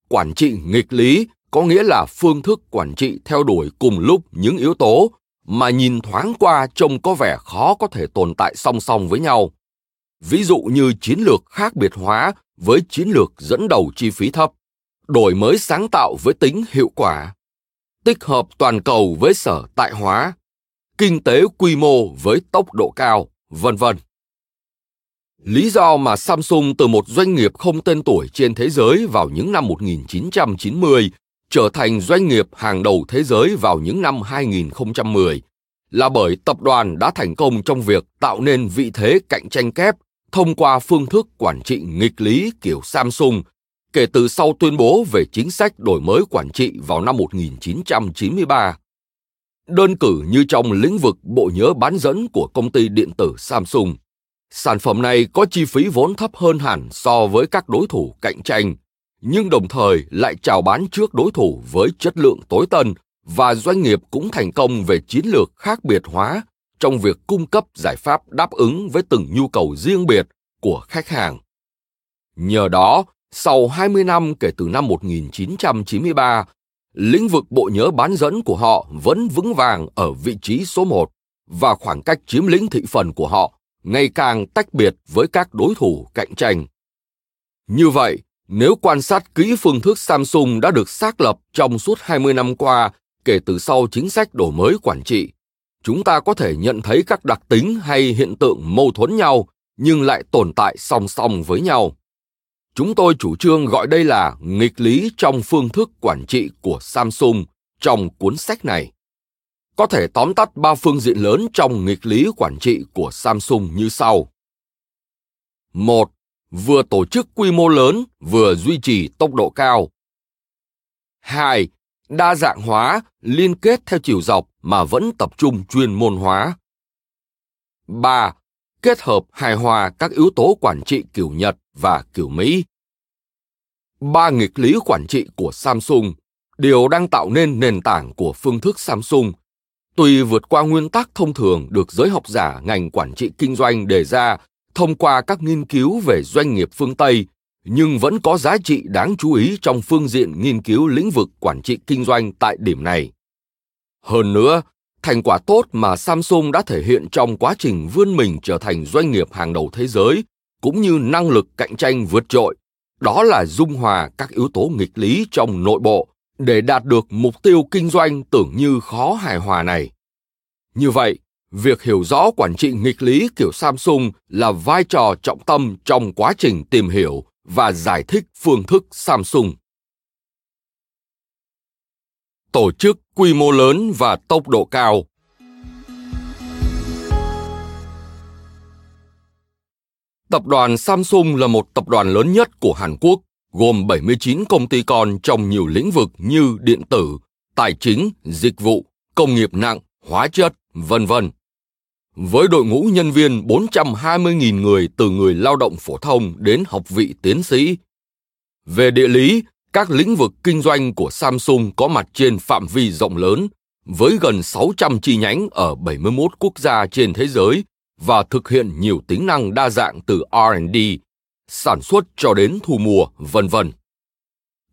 Quản trị nghịch lý có nghĩa là phương thức quản trị theo đuổi cùng lúc những yếu tố mà nhìn thoáng qua trông có vẻ khó có thể tồn tại song song với nhau ví dụ như chiến lược khác biệt hóa với chiến lược dẫn đầu chi phí thấp, đổi mới sáng tạo với tính hiệu quả, tích hợp toàn cầu với sở tại hóa, kinh tế quy mô với tốc độ cao, vân vân. Lý do mà Samsung từ một doanh nghiệp không tên tuổi trên thế giới vào những năm 1990 trở thành doanh nghiệp hàng đầu thế giới vào những năm 2010 là bởi tập đoàn đã thành công trong việc tạo nên vị thế cạnh tranh kép thông qua phương thức quản trị nghịch lý kiểu Samsung kể từ sau tuyên bố về chính sách đổi mới quản trị vào năm 1993. Đơn cử như trong lĩnh vực bộ nhớ bán dẫn của công ty điện tử Samsung, sản phẩm này có chi phí vốn thấp hơn hẳn so với các đối thủ cạnh tranh, nhưng đồng thời lại chào bán trước đối thủ với chất lượng tối tân và doanh nghiệp cũng thành công về chiến lược khác biệt hóa trong việc cung cấp giải pháp đáp ứng với từng nhu cầu riêng biệt của khách hàng. Nhờ đó, sau 20 năm kể từ năm 1993, lĩnh vực bộ nhớ bán dẫn của họ vẫn vững vàng ở vị trí số 1 và khoảng cách chiếm lĩnh thị phần của họ ngày càng tách biệt với các đối thủ cạnh tranh. Như vậy, nếu quan sát kỹ phương thức Samsung đã được xác lập trong suốt 20 năm qua kể từ sau chính sách đổi mới quản trị, chúng ta có thể nhận thấy các đặc tính hay hiện tượng mâu thuẫn nhau nhưng lại tồn tại song song với nhau. Chúng tôi chủ trương gọi đây là nghịch lý trong phương thức quản trị của Samsung trong cuốn sách này. Có thể tóm tắt ba phương diện lớn trong nghịch lý quản trị của Samsung như sau. một Vừa tổ chức quy mô lớn, vừa duy trì tốc độ cao. 2. Đa dạng hóa, liên kết theo chiều dọc mà vẫn tập trung chuyên môn hóa. 3. Kết hợp hài hòa các yếu tố quản trị kiểu Nhật và kiểu Mỹ. Ba nghịch lý quản trị của Samsung đều đang tạo nên nền tảng của phương thức Samsung. Tuy vượt qua nguyên tắc thông thường được giới học giả ngành quản trị kinh doanh đề ra thông qua các nghiên cứu về doanh nghiệp phương Tây, nhưng vẫn có giá trị đáng chú ý trong phương diện nghiên cứu lĩnh vực quản trị kinh doanh tại điểm này. Hơn nữa, thành quả tốt mà Samsung đã thể hiện trong quá trình vươn mình trở thành doanh nghiệp hàng đầu thế giới cũng như năng lực cạnh tranh vượt trội đó là dung hòa các yếu tố nghịch lý trong nội bộ để đạt được mục tiêu kinh doanh tưởng như khó hài hòa này như vậy việc hiểu rõ quản trị nghịch lý kiểu samsung là vai trò trọng tâm trong quá trình tìm hiểu và giải thích phương thức samsung tổ chức quy mô lớn và tốc độ cao Tập đoàn Samsung là một tập đoàn lớn nhất của Hàn Quốc, gồm 79 công ty con trong nhiều lĩnh vực như điện tử, tài chính, dịch vụ, công nghiệp nặng, hóa chất, vân vân. Với đội ngũ nhân viên 420.000 người từ người lao động phổ thông đến học vị tiến sĩ. Về địa lý, các lĩnh vực kinh doanh của Samsung có mặt trên phạm vi rộng lớn, với gần 600 chi nhánh ở 71 quốc gia trên thế giới và thực hiện nhiều tính năng đa dạng từ R&D, sản xuất cho đến thu mua, vân vân.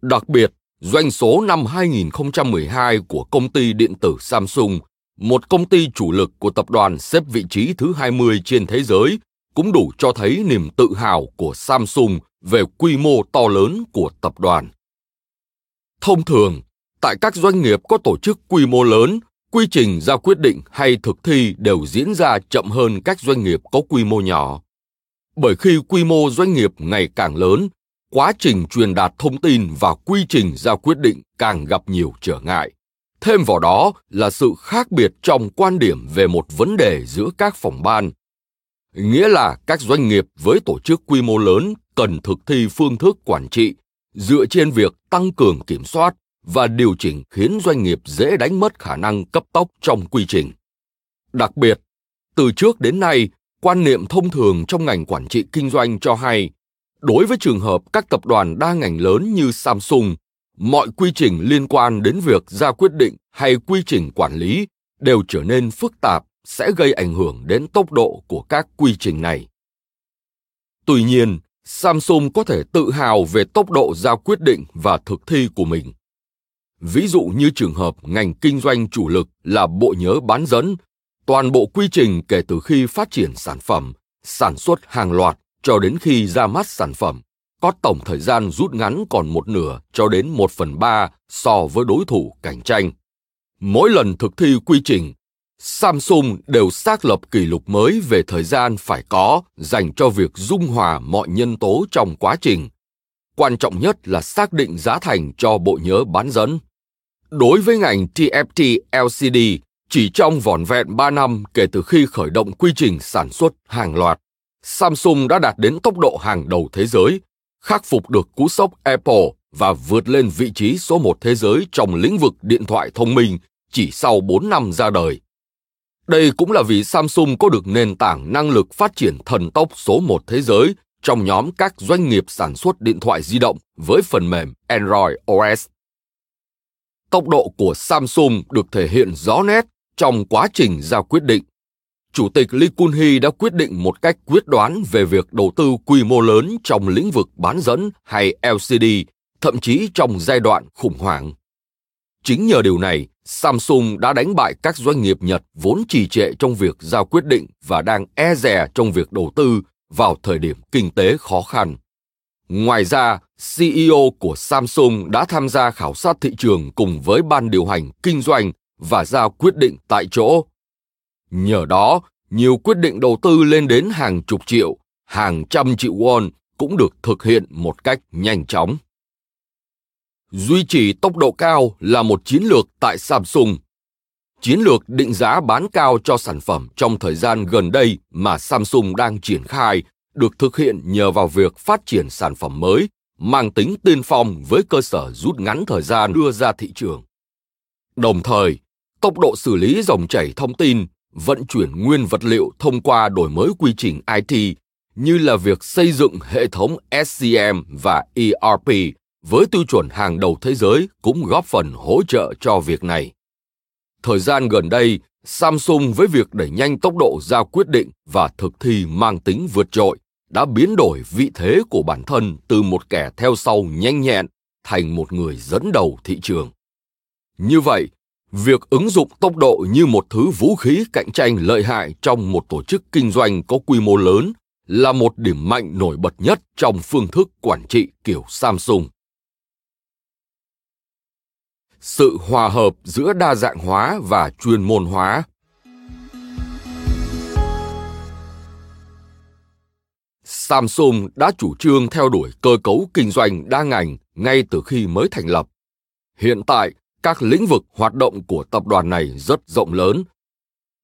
Đặc biệt, doanh số năm 2012 của công ty điện tử Samsung, một công ty chủ lực của tập đoàn xếp vị trí thứ 20 trên thế giới, cũng đủ cho thấy niềm tự hào của Samsung về quy mô to lớn của tập đoàn. Thông thường, tại các doanh nghiệp có tổ chức quy mô lớn, quy trình ra quyết định hay thực thi đều diễn ra chậm hơn các doanh nghiệp có quy mô nhỏ. Bởi khi quy mô doanh nghiệp ngày càng lớn, quá trình truyền đạt thông tin và quy trình ra quyết định càng gặp nhiều trở ngại. Thêm vào đó là sự khác biệt trong quan điểm về một vấn đề giữa các phòng ban. Nghĩa là các doanh nghiệp với tổ chức quy mô lớn cần thực thi phương thức quản trị dựa trên việc tăng cường kiểm soát và điều chỉnh khiến doanh nghiệp dễ đánh mất khả năng cấp tốc trong quy trình. Đặc biệt, từ trước đến nay, quan niệm thông thường trong ngành quản trị kinh doanh cho hay, đối với trường hợp các tập đoàn đa ngành lớn như Samsung, mọi quy trình liên quan đến việc ra quyết định hay quy trình quản lý đều trở nên phức tạp sẽ gây ảnh hưởng đến tốc độ của các quy trình này. Tuy nhiên, Samsung có thể tự hào về tốc độ ra quyết định và thực thi của mình. Ví dụ như trường hợp ngành kinh doanh chủ lực là bộ nhớ bán dẫn, toàn bộ quy trình kể từ khi phát triển sản phẩm, sản xuất hàng loạt cho đến khi ra mắt sản phẩm, có tổng thời gian rút ngắn còn một nửa cho đến một phần ba so với đối thủ cạnh tranh. Mỗi lần thực thi quy trình, Samsung đều xác lập kỷ lục mới về thời gian phải có dành cho việc dung hòa mọi nhân tố trong quá trình. Quan trọng nhất là xác định giá thành cho bộ nhớ bán dẫn. Đối với ngành TFT LCD, chỉ trong vỏn vẹn 3 năm kể từ khi khởi động quy trình sản xuất hàng loạt, Samsung đã đạt đến tốc độ hàng đầu thế giới, khắc phục được cú sốc Apple và vượt lên vị trí số một thế giới trong lĩnh vực điện thoại thông minh chỉ sau 4 năm ra đời. Đây cũng là vì Samsung có được nền tảng năng lực phát triển thần tốc số một thế giới trong nhóm các doanh nghiệp sản xuất điện thoại di động với phần mềm Android OS. Tốc độ của Samsung được thể hiện rõ nét trong quá trình ra quyết định. Chủ tịch Lee Kun-hee đã quyết định một cách quyết đoán về việc đầu tư quy mô lớn trong lĩnh vực bán dẫn hay LCD, thậm chí trong giai đoạn khủng hoảng. Chính nhờ điều này, Samsung đã đánh bại các doanh nghiệp Nhật vốn trì trệ trong việc ra quyết định và đang e dè trong việc đầu tư vào thời điểm kinh tế khó khăn. Ngoài ra, CEO của Samsung đã tham gia khảo sát thị trường cùng với ban điều hành kinh doanh và ra quyết định tại chỗ. Nhờ đó, nhiều quyết định đầu tư lên đến hàng chục triệu, hàng trăm triệu won cũng được thực hiện một cách nhanh chóng. Duy trì tốc độ cao là một chiến lược tại Samsung. Chiến lược định giá bán cao cho sản phẩm trong thời gian gần đây mà Samsung đang triển khai được thực hiện nhờ vào việc phát triển sản phẩm mới mang tính tiên phong với cơ sở rút ngắn thời gian đưa ra thị trường. Đồng thời, tốc độ xử lý dòng chảy thông tin, vận chuyển nguyên vật liệu thông qua đổi mới quy trình IT như là việc xây dựng hệ thống SCM và ERP với tiêu chuẩn hàng đầu thế giới cũng góp phần hỗ trợ cho việc này. Thời gian gần đây, Samsung với việc đẩy nhanh tốc độ ra quyết định và thực thi mang tính vượt trội đã biến đổi vị thế của bản thân từ một kẻ theo sau nhanh nhẹn thành một người dẫn đầu thị trường. Như vậy, việc ứng dụng tốc độ như một thứ vũ khí cạnh tranh lợi hại trong một tổ chức kinh doanh có quy mô lớn là một điểm mạnh nổi bật nhất trong phương thức quản trị kiểu Samsung. Sự hòa hợp giữa đa dạng hóa và chuyên môn hóa Samsung đã chủ trương theo đuổi cơ cấu kinh doanh đa ngành ngay từ khi mới thành lập. Hiện tại, các lĩnh vực hoạt động của tập đoàn này rất rộng lớn.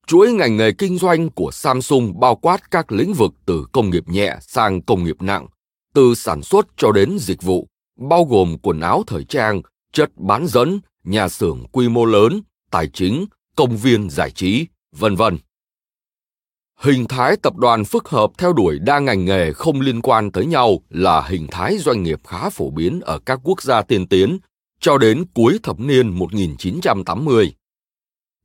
Chuỗi ngành nghề kinh doanh của Samsung bao quát các lĩnh vực từ công nghiệp nhẹ sang công nghiệp nặng, từ sản xuất cho đến dịch vụ, bao gồm quần áo thời trang, chất bán dẫn, nhà xưởng quy mô lớn, tài chính, công viên giải trí, vân vân. Hình thái tập đoàn phức hợp theo đuổi đa ngành nghề không liên quan tới nhau là hình thái doanh nghiệp khá phổ biến ở các quốc gia tiên tiến cho đến cuối thập niên 1980.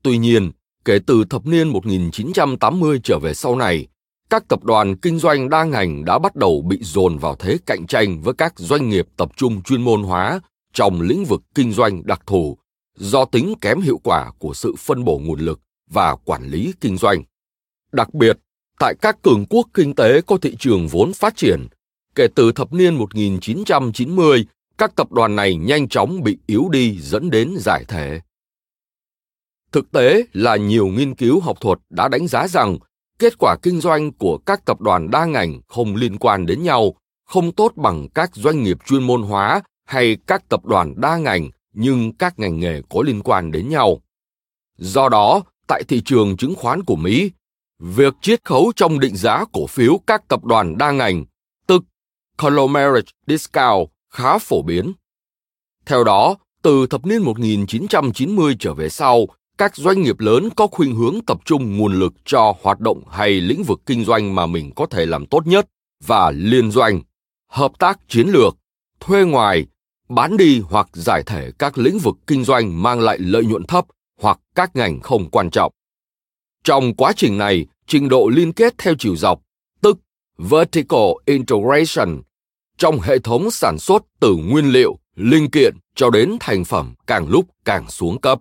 Tuy nhiên, kể từ thập niên 1980 trở về sau này, các tập đoàn kinh doanh đa ngành đã bắt đầu bị dồn vào thế cạnh tranh với các doanh nghiệp tập trung chuyên môn hóa trong lĩnh vực kinh doanh đặc thù do tính kém hiệu quả của sự phân bổ nguồn lực và quản lý kinh doanh. Đặc biệt, tại các cường quốc kinh tế có thị trường vốn phát triển, kể từ thập niên 1990, các tập đoàn này nhanh chóng bị yếu đi dẫn đến giải thể. Thực tế là nhiều nghiên cứu học thuật đã đánh giá rằng kết quả kinh doanh của các tập đoàn đa ngành không liên quan đến nhau, không tốt bằng các doanh nghiệp chuyên môn hóa hay các tập đoàn đa ngành nhưng các ngành nghề có liên quan đến nhau. Do đó, tại thị trường chứng khoán của Mỹ, việc chiết khấu trong định giá cổ phiếu các tập đoàn đa ngành, tức conglomerate discount, khá phổ biến. Theo đó, từ thập niên 1990 trở về sau, các doanh nghiệp lớn có khuynh hướng tập trung nguồn lực cho hoạt động hay lĩnh vực kinh doanh mà mình có thể làm tốt nhất và liên doanh, hợp tác chiến lược, thuê ngoài, bán đi hoặc giải thể các lĩnh vực kinh doanh mang lại lợi nhuận thấp hoặc các ngành không quan trọng. Trong quá trình này, trình độ liên kết theo chiều dọc, tức vertical integration, trong hệ thống sản xuất từ nguyên liệu, linh kiện cho đến thành phẩm càng lúc càng xuống cấp.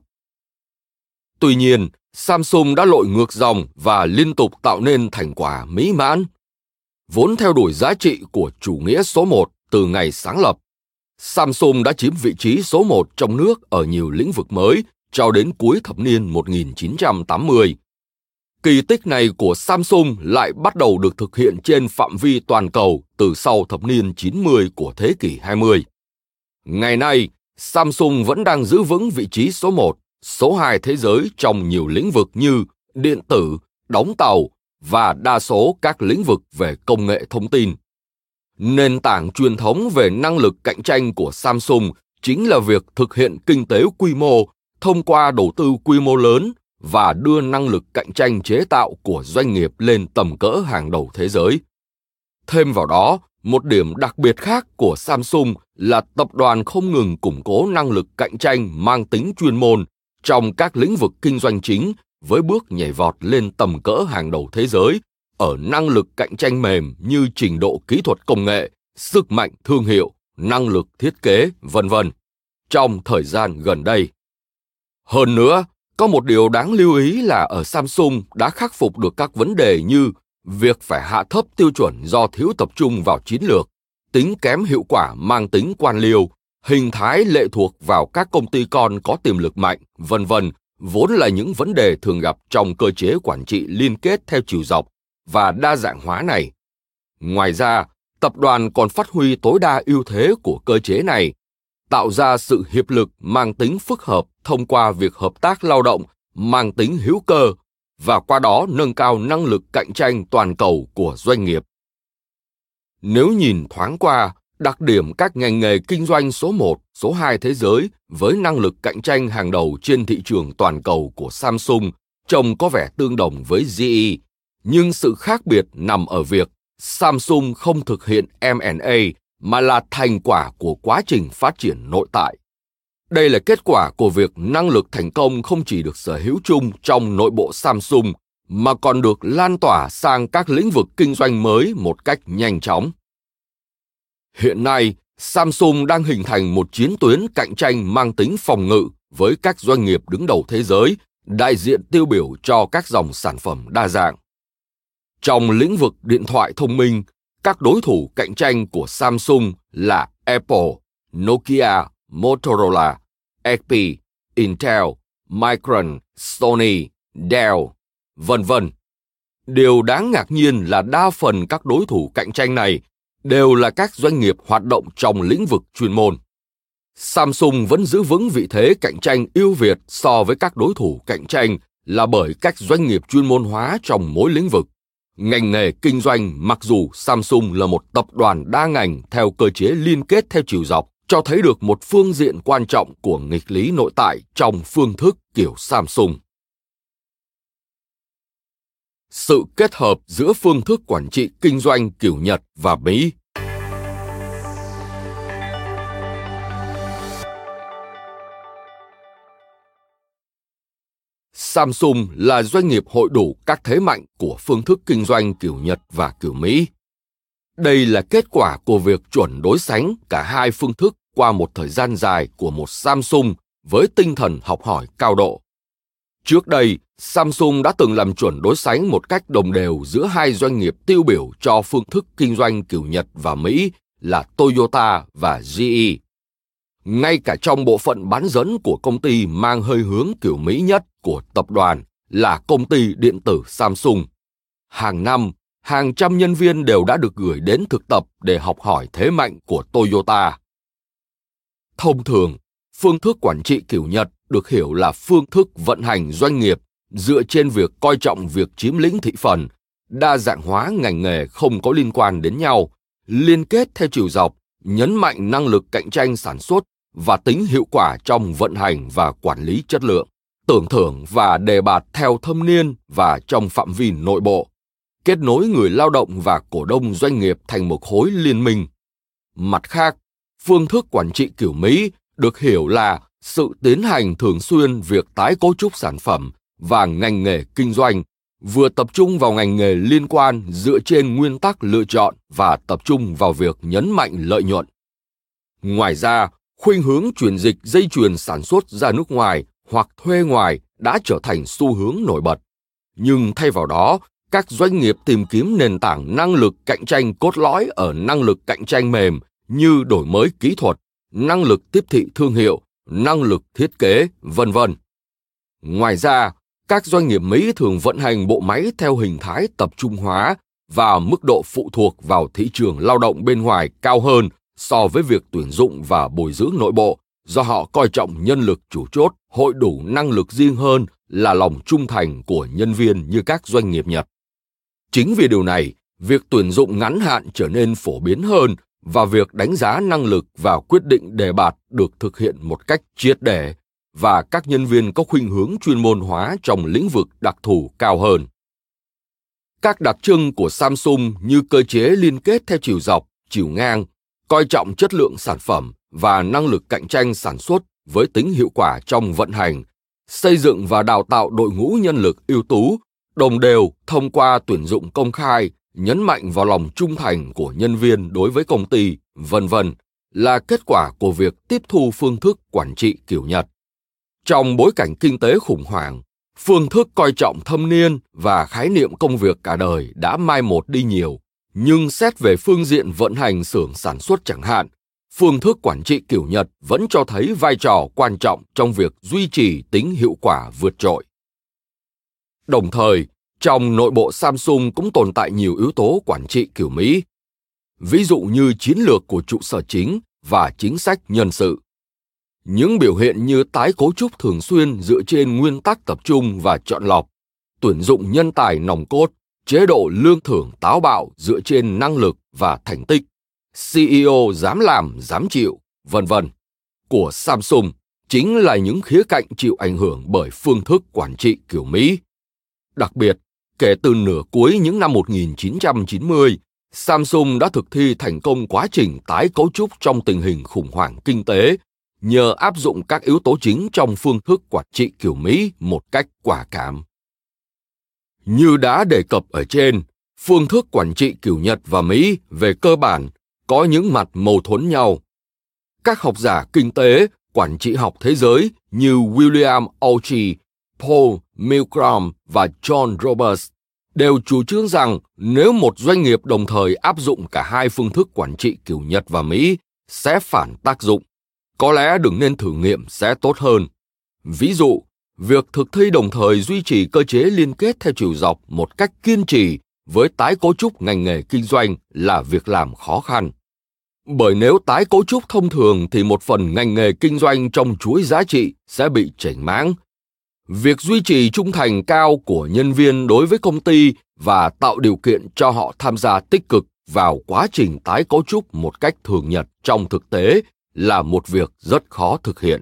Tuy nhiên, Samsung đã lội ngược dòng và liên tục tạo nên thành quả mỹ mãn. Vốn theo đuổi giá trị của chủ nghĩa số một từ ngày sáng lập, Samsung đã chiếm vị trí số một trong nước ở nhiều lĩnh vực mới cho đến cuối thập niên 1980. Kỳ tích này của Samsung lại bắt đầu được thực hiện trên phạm vi toàn cầu từ sau thập niên 90 của thế kỷ 20. Ngày nay, Samsung vẫn đang giữ vững vị trí số 1 số 2 thế giới trong nhiều lĩnh vực như điện tử, đóng tàu và đa số các lĩnh vực về công nghệ thông tin. Nền tảng truyền thống về năng lực cạnh tranh của Samsung chính là việc thực hiện kinh tế quy mô thông qua đầu tư quy mô lớn và đưa năng lực cạnh tranh chế tạo của doanh nghiệp lên tầm cỡ hàng đầu thế giới. Thêm vào đó, một điểm đặc biệt khác của Samsung là tập đoàn không ngừng củng cố năng lực cạnh tranh mang tính chuyên môn trong các lĩnh vực kinh doanh chính với bước nhảy vọt lên tầm cỡ hàng đầu thế giới ở năng lực cạnh tranh mềm như trình độ kỹ thuật công nghệ, sức mạnh thương hiệu, năng lực thiết kế, vân vân trong thời gian gần đây. Hơn nữa, có một điều đáng lưu ý là ở Samsung đã khắc phục được các vấn đề như việc phải hạ thấp tiêu chuẩn do thiếu tập trung vào chiến lược, tính kém hiệu quả mang tính quan liêu, hình thái lệ thuộc vào các công ty con có tiềm lực mạnh, vân vân, vốn là những vấn đề thường gặp trong cơ chế quản trị liên kết theo chiều dọc và đa dạng hóa này. Ngoài ra, tập đoàn còn phát huy tối đa ưu thế của cơ chế này, tạo ra sự hiệp lực mang tính phức hợp thông qua việc hợp tác lao động mang tính hữu cơ và qua đó nâng cao năng lực cạnh tranh toàn cầu của doanh nghiệp. Nếu nhìn thoáng qua, đặc điểm các ngành nghề kinh doanh số 1, số 2 thế giới với năng lực cạnh tranh hàng đầu trên thị trường toàn cầu của Samsung trông có vẻ tương đồng với GE, nhưng sự khác biệt nằm ở việc Samsung không thực hiện M&A mà là thành quả của quá trình phát triển nội tại. Đây là kết quả của việc năng lực thành công không chỉ được sở hữu chung trong nội bộ Samsung mà còn được lan tỏa sang các lĩnh vực kinh doanh mới một cách nhanh chóng. Hiện nay, Samsung đang hình thành một chiến tuyến cạnh tranh mang tính phòng ngự với các doanh nghiệp đứng đầu thế giới, đại diện tiêu biểu cho các dòng sản phẩm đa dạng. Trong lĩnh vực điện thoại thông minh, các đối thủ cạnh tranh của Samsung là Apple, Nokia, Motorola, HP, Intel, Micron, Sony, Dell, vân vân. Điều đáng ngạc nhiên là đa phần các đối thủ cạnh tranh này đều là các doanh nghiệp hoạt động trong lĩnh vực chuyên môn. Samsung vẫn giữ vững vị thế cạnh tranh ưu việt so với các đối thủ cạnh tranh là bởi các doanh nghiệp chuyên môn hóa trong mỗi lĩnh vực. Ngành nghề kinh doanh mặc dù Samsung là một tập đoàn đa ngành theo cơ chế liên kết theo chiều dọc, cho thấy được một phương diện quan trọng của nghịch lý nội tại trong phương thức kiểu Samsung. sự kết hợp giữa phương thức quản trị kinh doanh kiểu Nhật và Mỹ. Samsung là doanh nghiệp hội đủ các thế mạnh của phương thức kinh doanh kiểu Nhật và kiểu Mỹ. Đây là kết quả của việc chuẩn đối sánh cả hai phương thức qua một thời gian dài của một Samsung với tinh thần học hỏi cao độ. Trước đây, Samsung đã từng làm chuẩn đối sánh một cách đồng đều giữa hai doanh nghiệp tiêu biểu cho phương thức kinh doanh kiểu Nhật và Mỹ là Toyota và GE. Ngay cả trong bộ phận bán dẫn của công ty mang hơi hướng kiểu Mỹ nhất của tập đoàn là công ty điện tử Samsung. Hàng năm, hàng trăm nhân viên đều đã được gửi đến thực tập để học hỏi thế mạnh của Toyota. Thông thường, phương thức quản trị kiểu Nhật được hiểu là phương thức vận hành doanh nghiệp dựa trên việc coi trọng việc chiếm lĩnh thị phần, đa dạng hóa ngành nghề không có liên quan đến nhau, liên kết theo chiều dọc, nhấn mạnh năng lực cạnh tranh sản xuất và tính hiệu quả trong vận hành và quản lý chất lượng, tưởng thưởng và đề bạt theo thâm niên và trong phạm vi nội bộ, kết nối người lao động và cổ đông doanh nghiệp thành một khối liên minh. Mặt khác, phương thức quản trị kiểu Mỹ được hiểu là sự tiến hành thường xuyên việc tái cấu trúc sản phẩm và ngành nghề kinh doanh vừa tập trung vào ngành nghề liên quan dựa trên nguyên tắc lựa chọn và tập trung vào việc nhấn mạnh lợi nhuận. Ngoài ra, khuynh hướng chuyển dịch dây chuyền sản xuất ra nước ngoài hoặc thuê ngoài đã trở thành xu hướng nổi bật. Nhưng thay vào đó, các doanh nghiệp tìm kiếm nền tảng năng lực cạnh tranh cốt lõi ở năng lực cạnh tranh mềm như đổi mới kỹ thuật, năng lực tiếp thị thương hiệu, năng lực thiết kế, vân vân. Ngoài ra, các doanh nghiệp Mỹ thường vận hành bộ máy theo hình thái tập trung hóa và mức độ phụ thuộc vào thị trường lao động bên ngoài cao hơn so với việc tuyển dụng và bồi dưỡng nội bộ do họ coi trọng nhân lực chủ chốt hội đủ năng lực riêng hơn là lòng trung thành của nhân viên như các doanh nghiệp Nhật. Chính vì điều này, việc tuyển dụng ngắn hạn trở nên phổ biến hơn và việc đánh giá năng lực và quyết định đề bạt được thực hiện một cách triệt để và các nhân viên có khuynh hướng chuyên môn hóa trong lĩnh vực đặc thù cao hơn. Các đặc trưng của Samsung như cơ chế liên kết theo chiều dọc, chiều ngang, coi trọng chất lượng sản phẩm và năng lực cạnh tranh sản xuất với tính hiệu quả trong vận hành, xây dựng và đào tạo đội ngũ nhân lực ưu tú, đồng đều thông qua tuyển dụng công khai, nhấn mạnh vào lòng trung thành của nhân viên đối với công ty, vân vân, là kết quả của việc tiếp thu phương thức quản trị kiểu Nhật. Trong bối cảnh kinh tế khủng hoảng, phương thức coi trọng thâm niên và khái niệm công việc cả đời đã mai một đi nhiều, nhưng xét về phương diện vận hành xưởng sản xuất chẳng hạn, phương thức quản trị kiểu Nhật vẫn cho thấy vai trò quan trọng trong việc duy trì tính hiệu quả vượt trội. Đồng thời, trong nội bộ Samsung cũng tồn tại nhiều yếu tố quản trị kiểu Mỹ, ví dụ như chiến lược của trụ sở chính và chính sách nhân sự. Những biểu hiện như tái cấu trúc thường xuyên dựa trên nguyên tắc tập trung và chọn lọc, tuyển dụng nhân tài nòng cốt, chế độ lương thưởng táo bạo dựa trên năng lực và thành tích, CEO dám làm, dám chịu, vân vân của Samsung chính là những khía cạnh chịu ảnh hưởng bởi phương thức quản trị kiểu Mỹ. Đặc biệt, kể từ nửa cuối những năm 1990, Samsung đã thực thi thành công quá trình tái cấu trúc trong tình hình khủng hoảng kinh tế nhờ áp dụng các yếu tố chính trong phương thức quản trị kiểu Mỹ một cách quả cảm. Như đã đề cập ở trên, phương thức quản trị kiểu Nhật và Mỹ về cơ bản có những mặt mâu thuẫn nhau. Các học giả kinh tế, quản trị học thế giới như William Auchi, Paul Milgram và John Roberts đều chủ trương rằng nếu một doanh nghiệp đồng thời áp dụng cả hai phương thức quản trị kiểu Nhật và Mỹ sẽ phản tác dụng. Có lẽ đừng nên thử nghiệm sẽ tốt hơn. Ví dụ, việc thực thi đồng thời duy trì cơ chế liên kết theo chiều dọc một cách kiên trì với tái cấu trúc ngành nghề kinh doanh là việc làm khó khăn. Bởi nếu tái cấu trúc thông thường thì một phần ngành nghề kinh doanh trong chuỗi giá trị sẽ bị chảnh mãng. Việc duy trì trung thành cao của nhân viên đối với công ty và tạo điều kiện cho họ tham gia tích cực vào quá trình tái cấu trúc một cách thường nhật trong thực tế là một việc rất khó thực hiện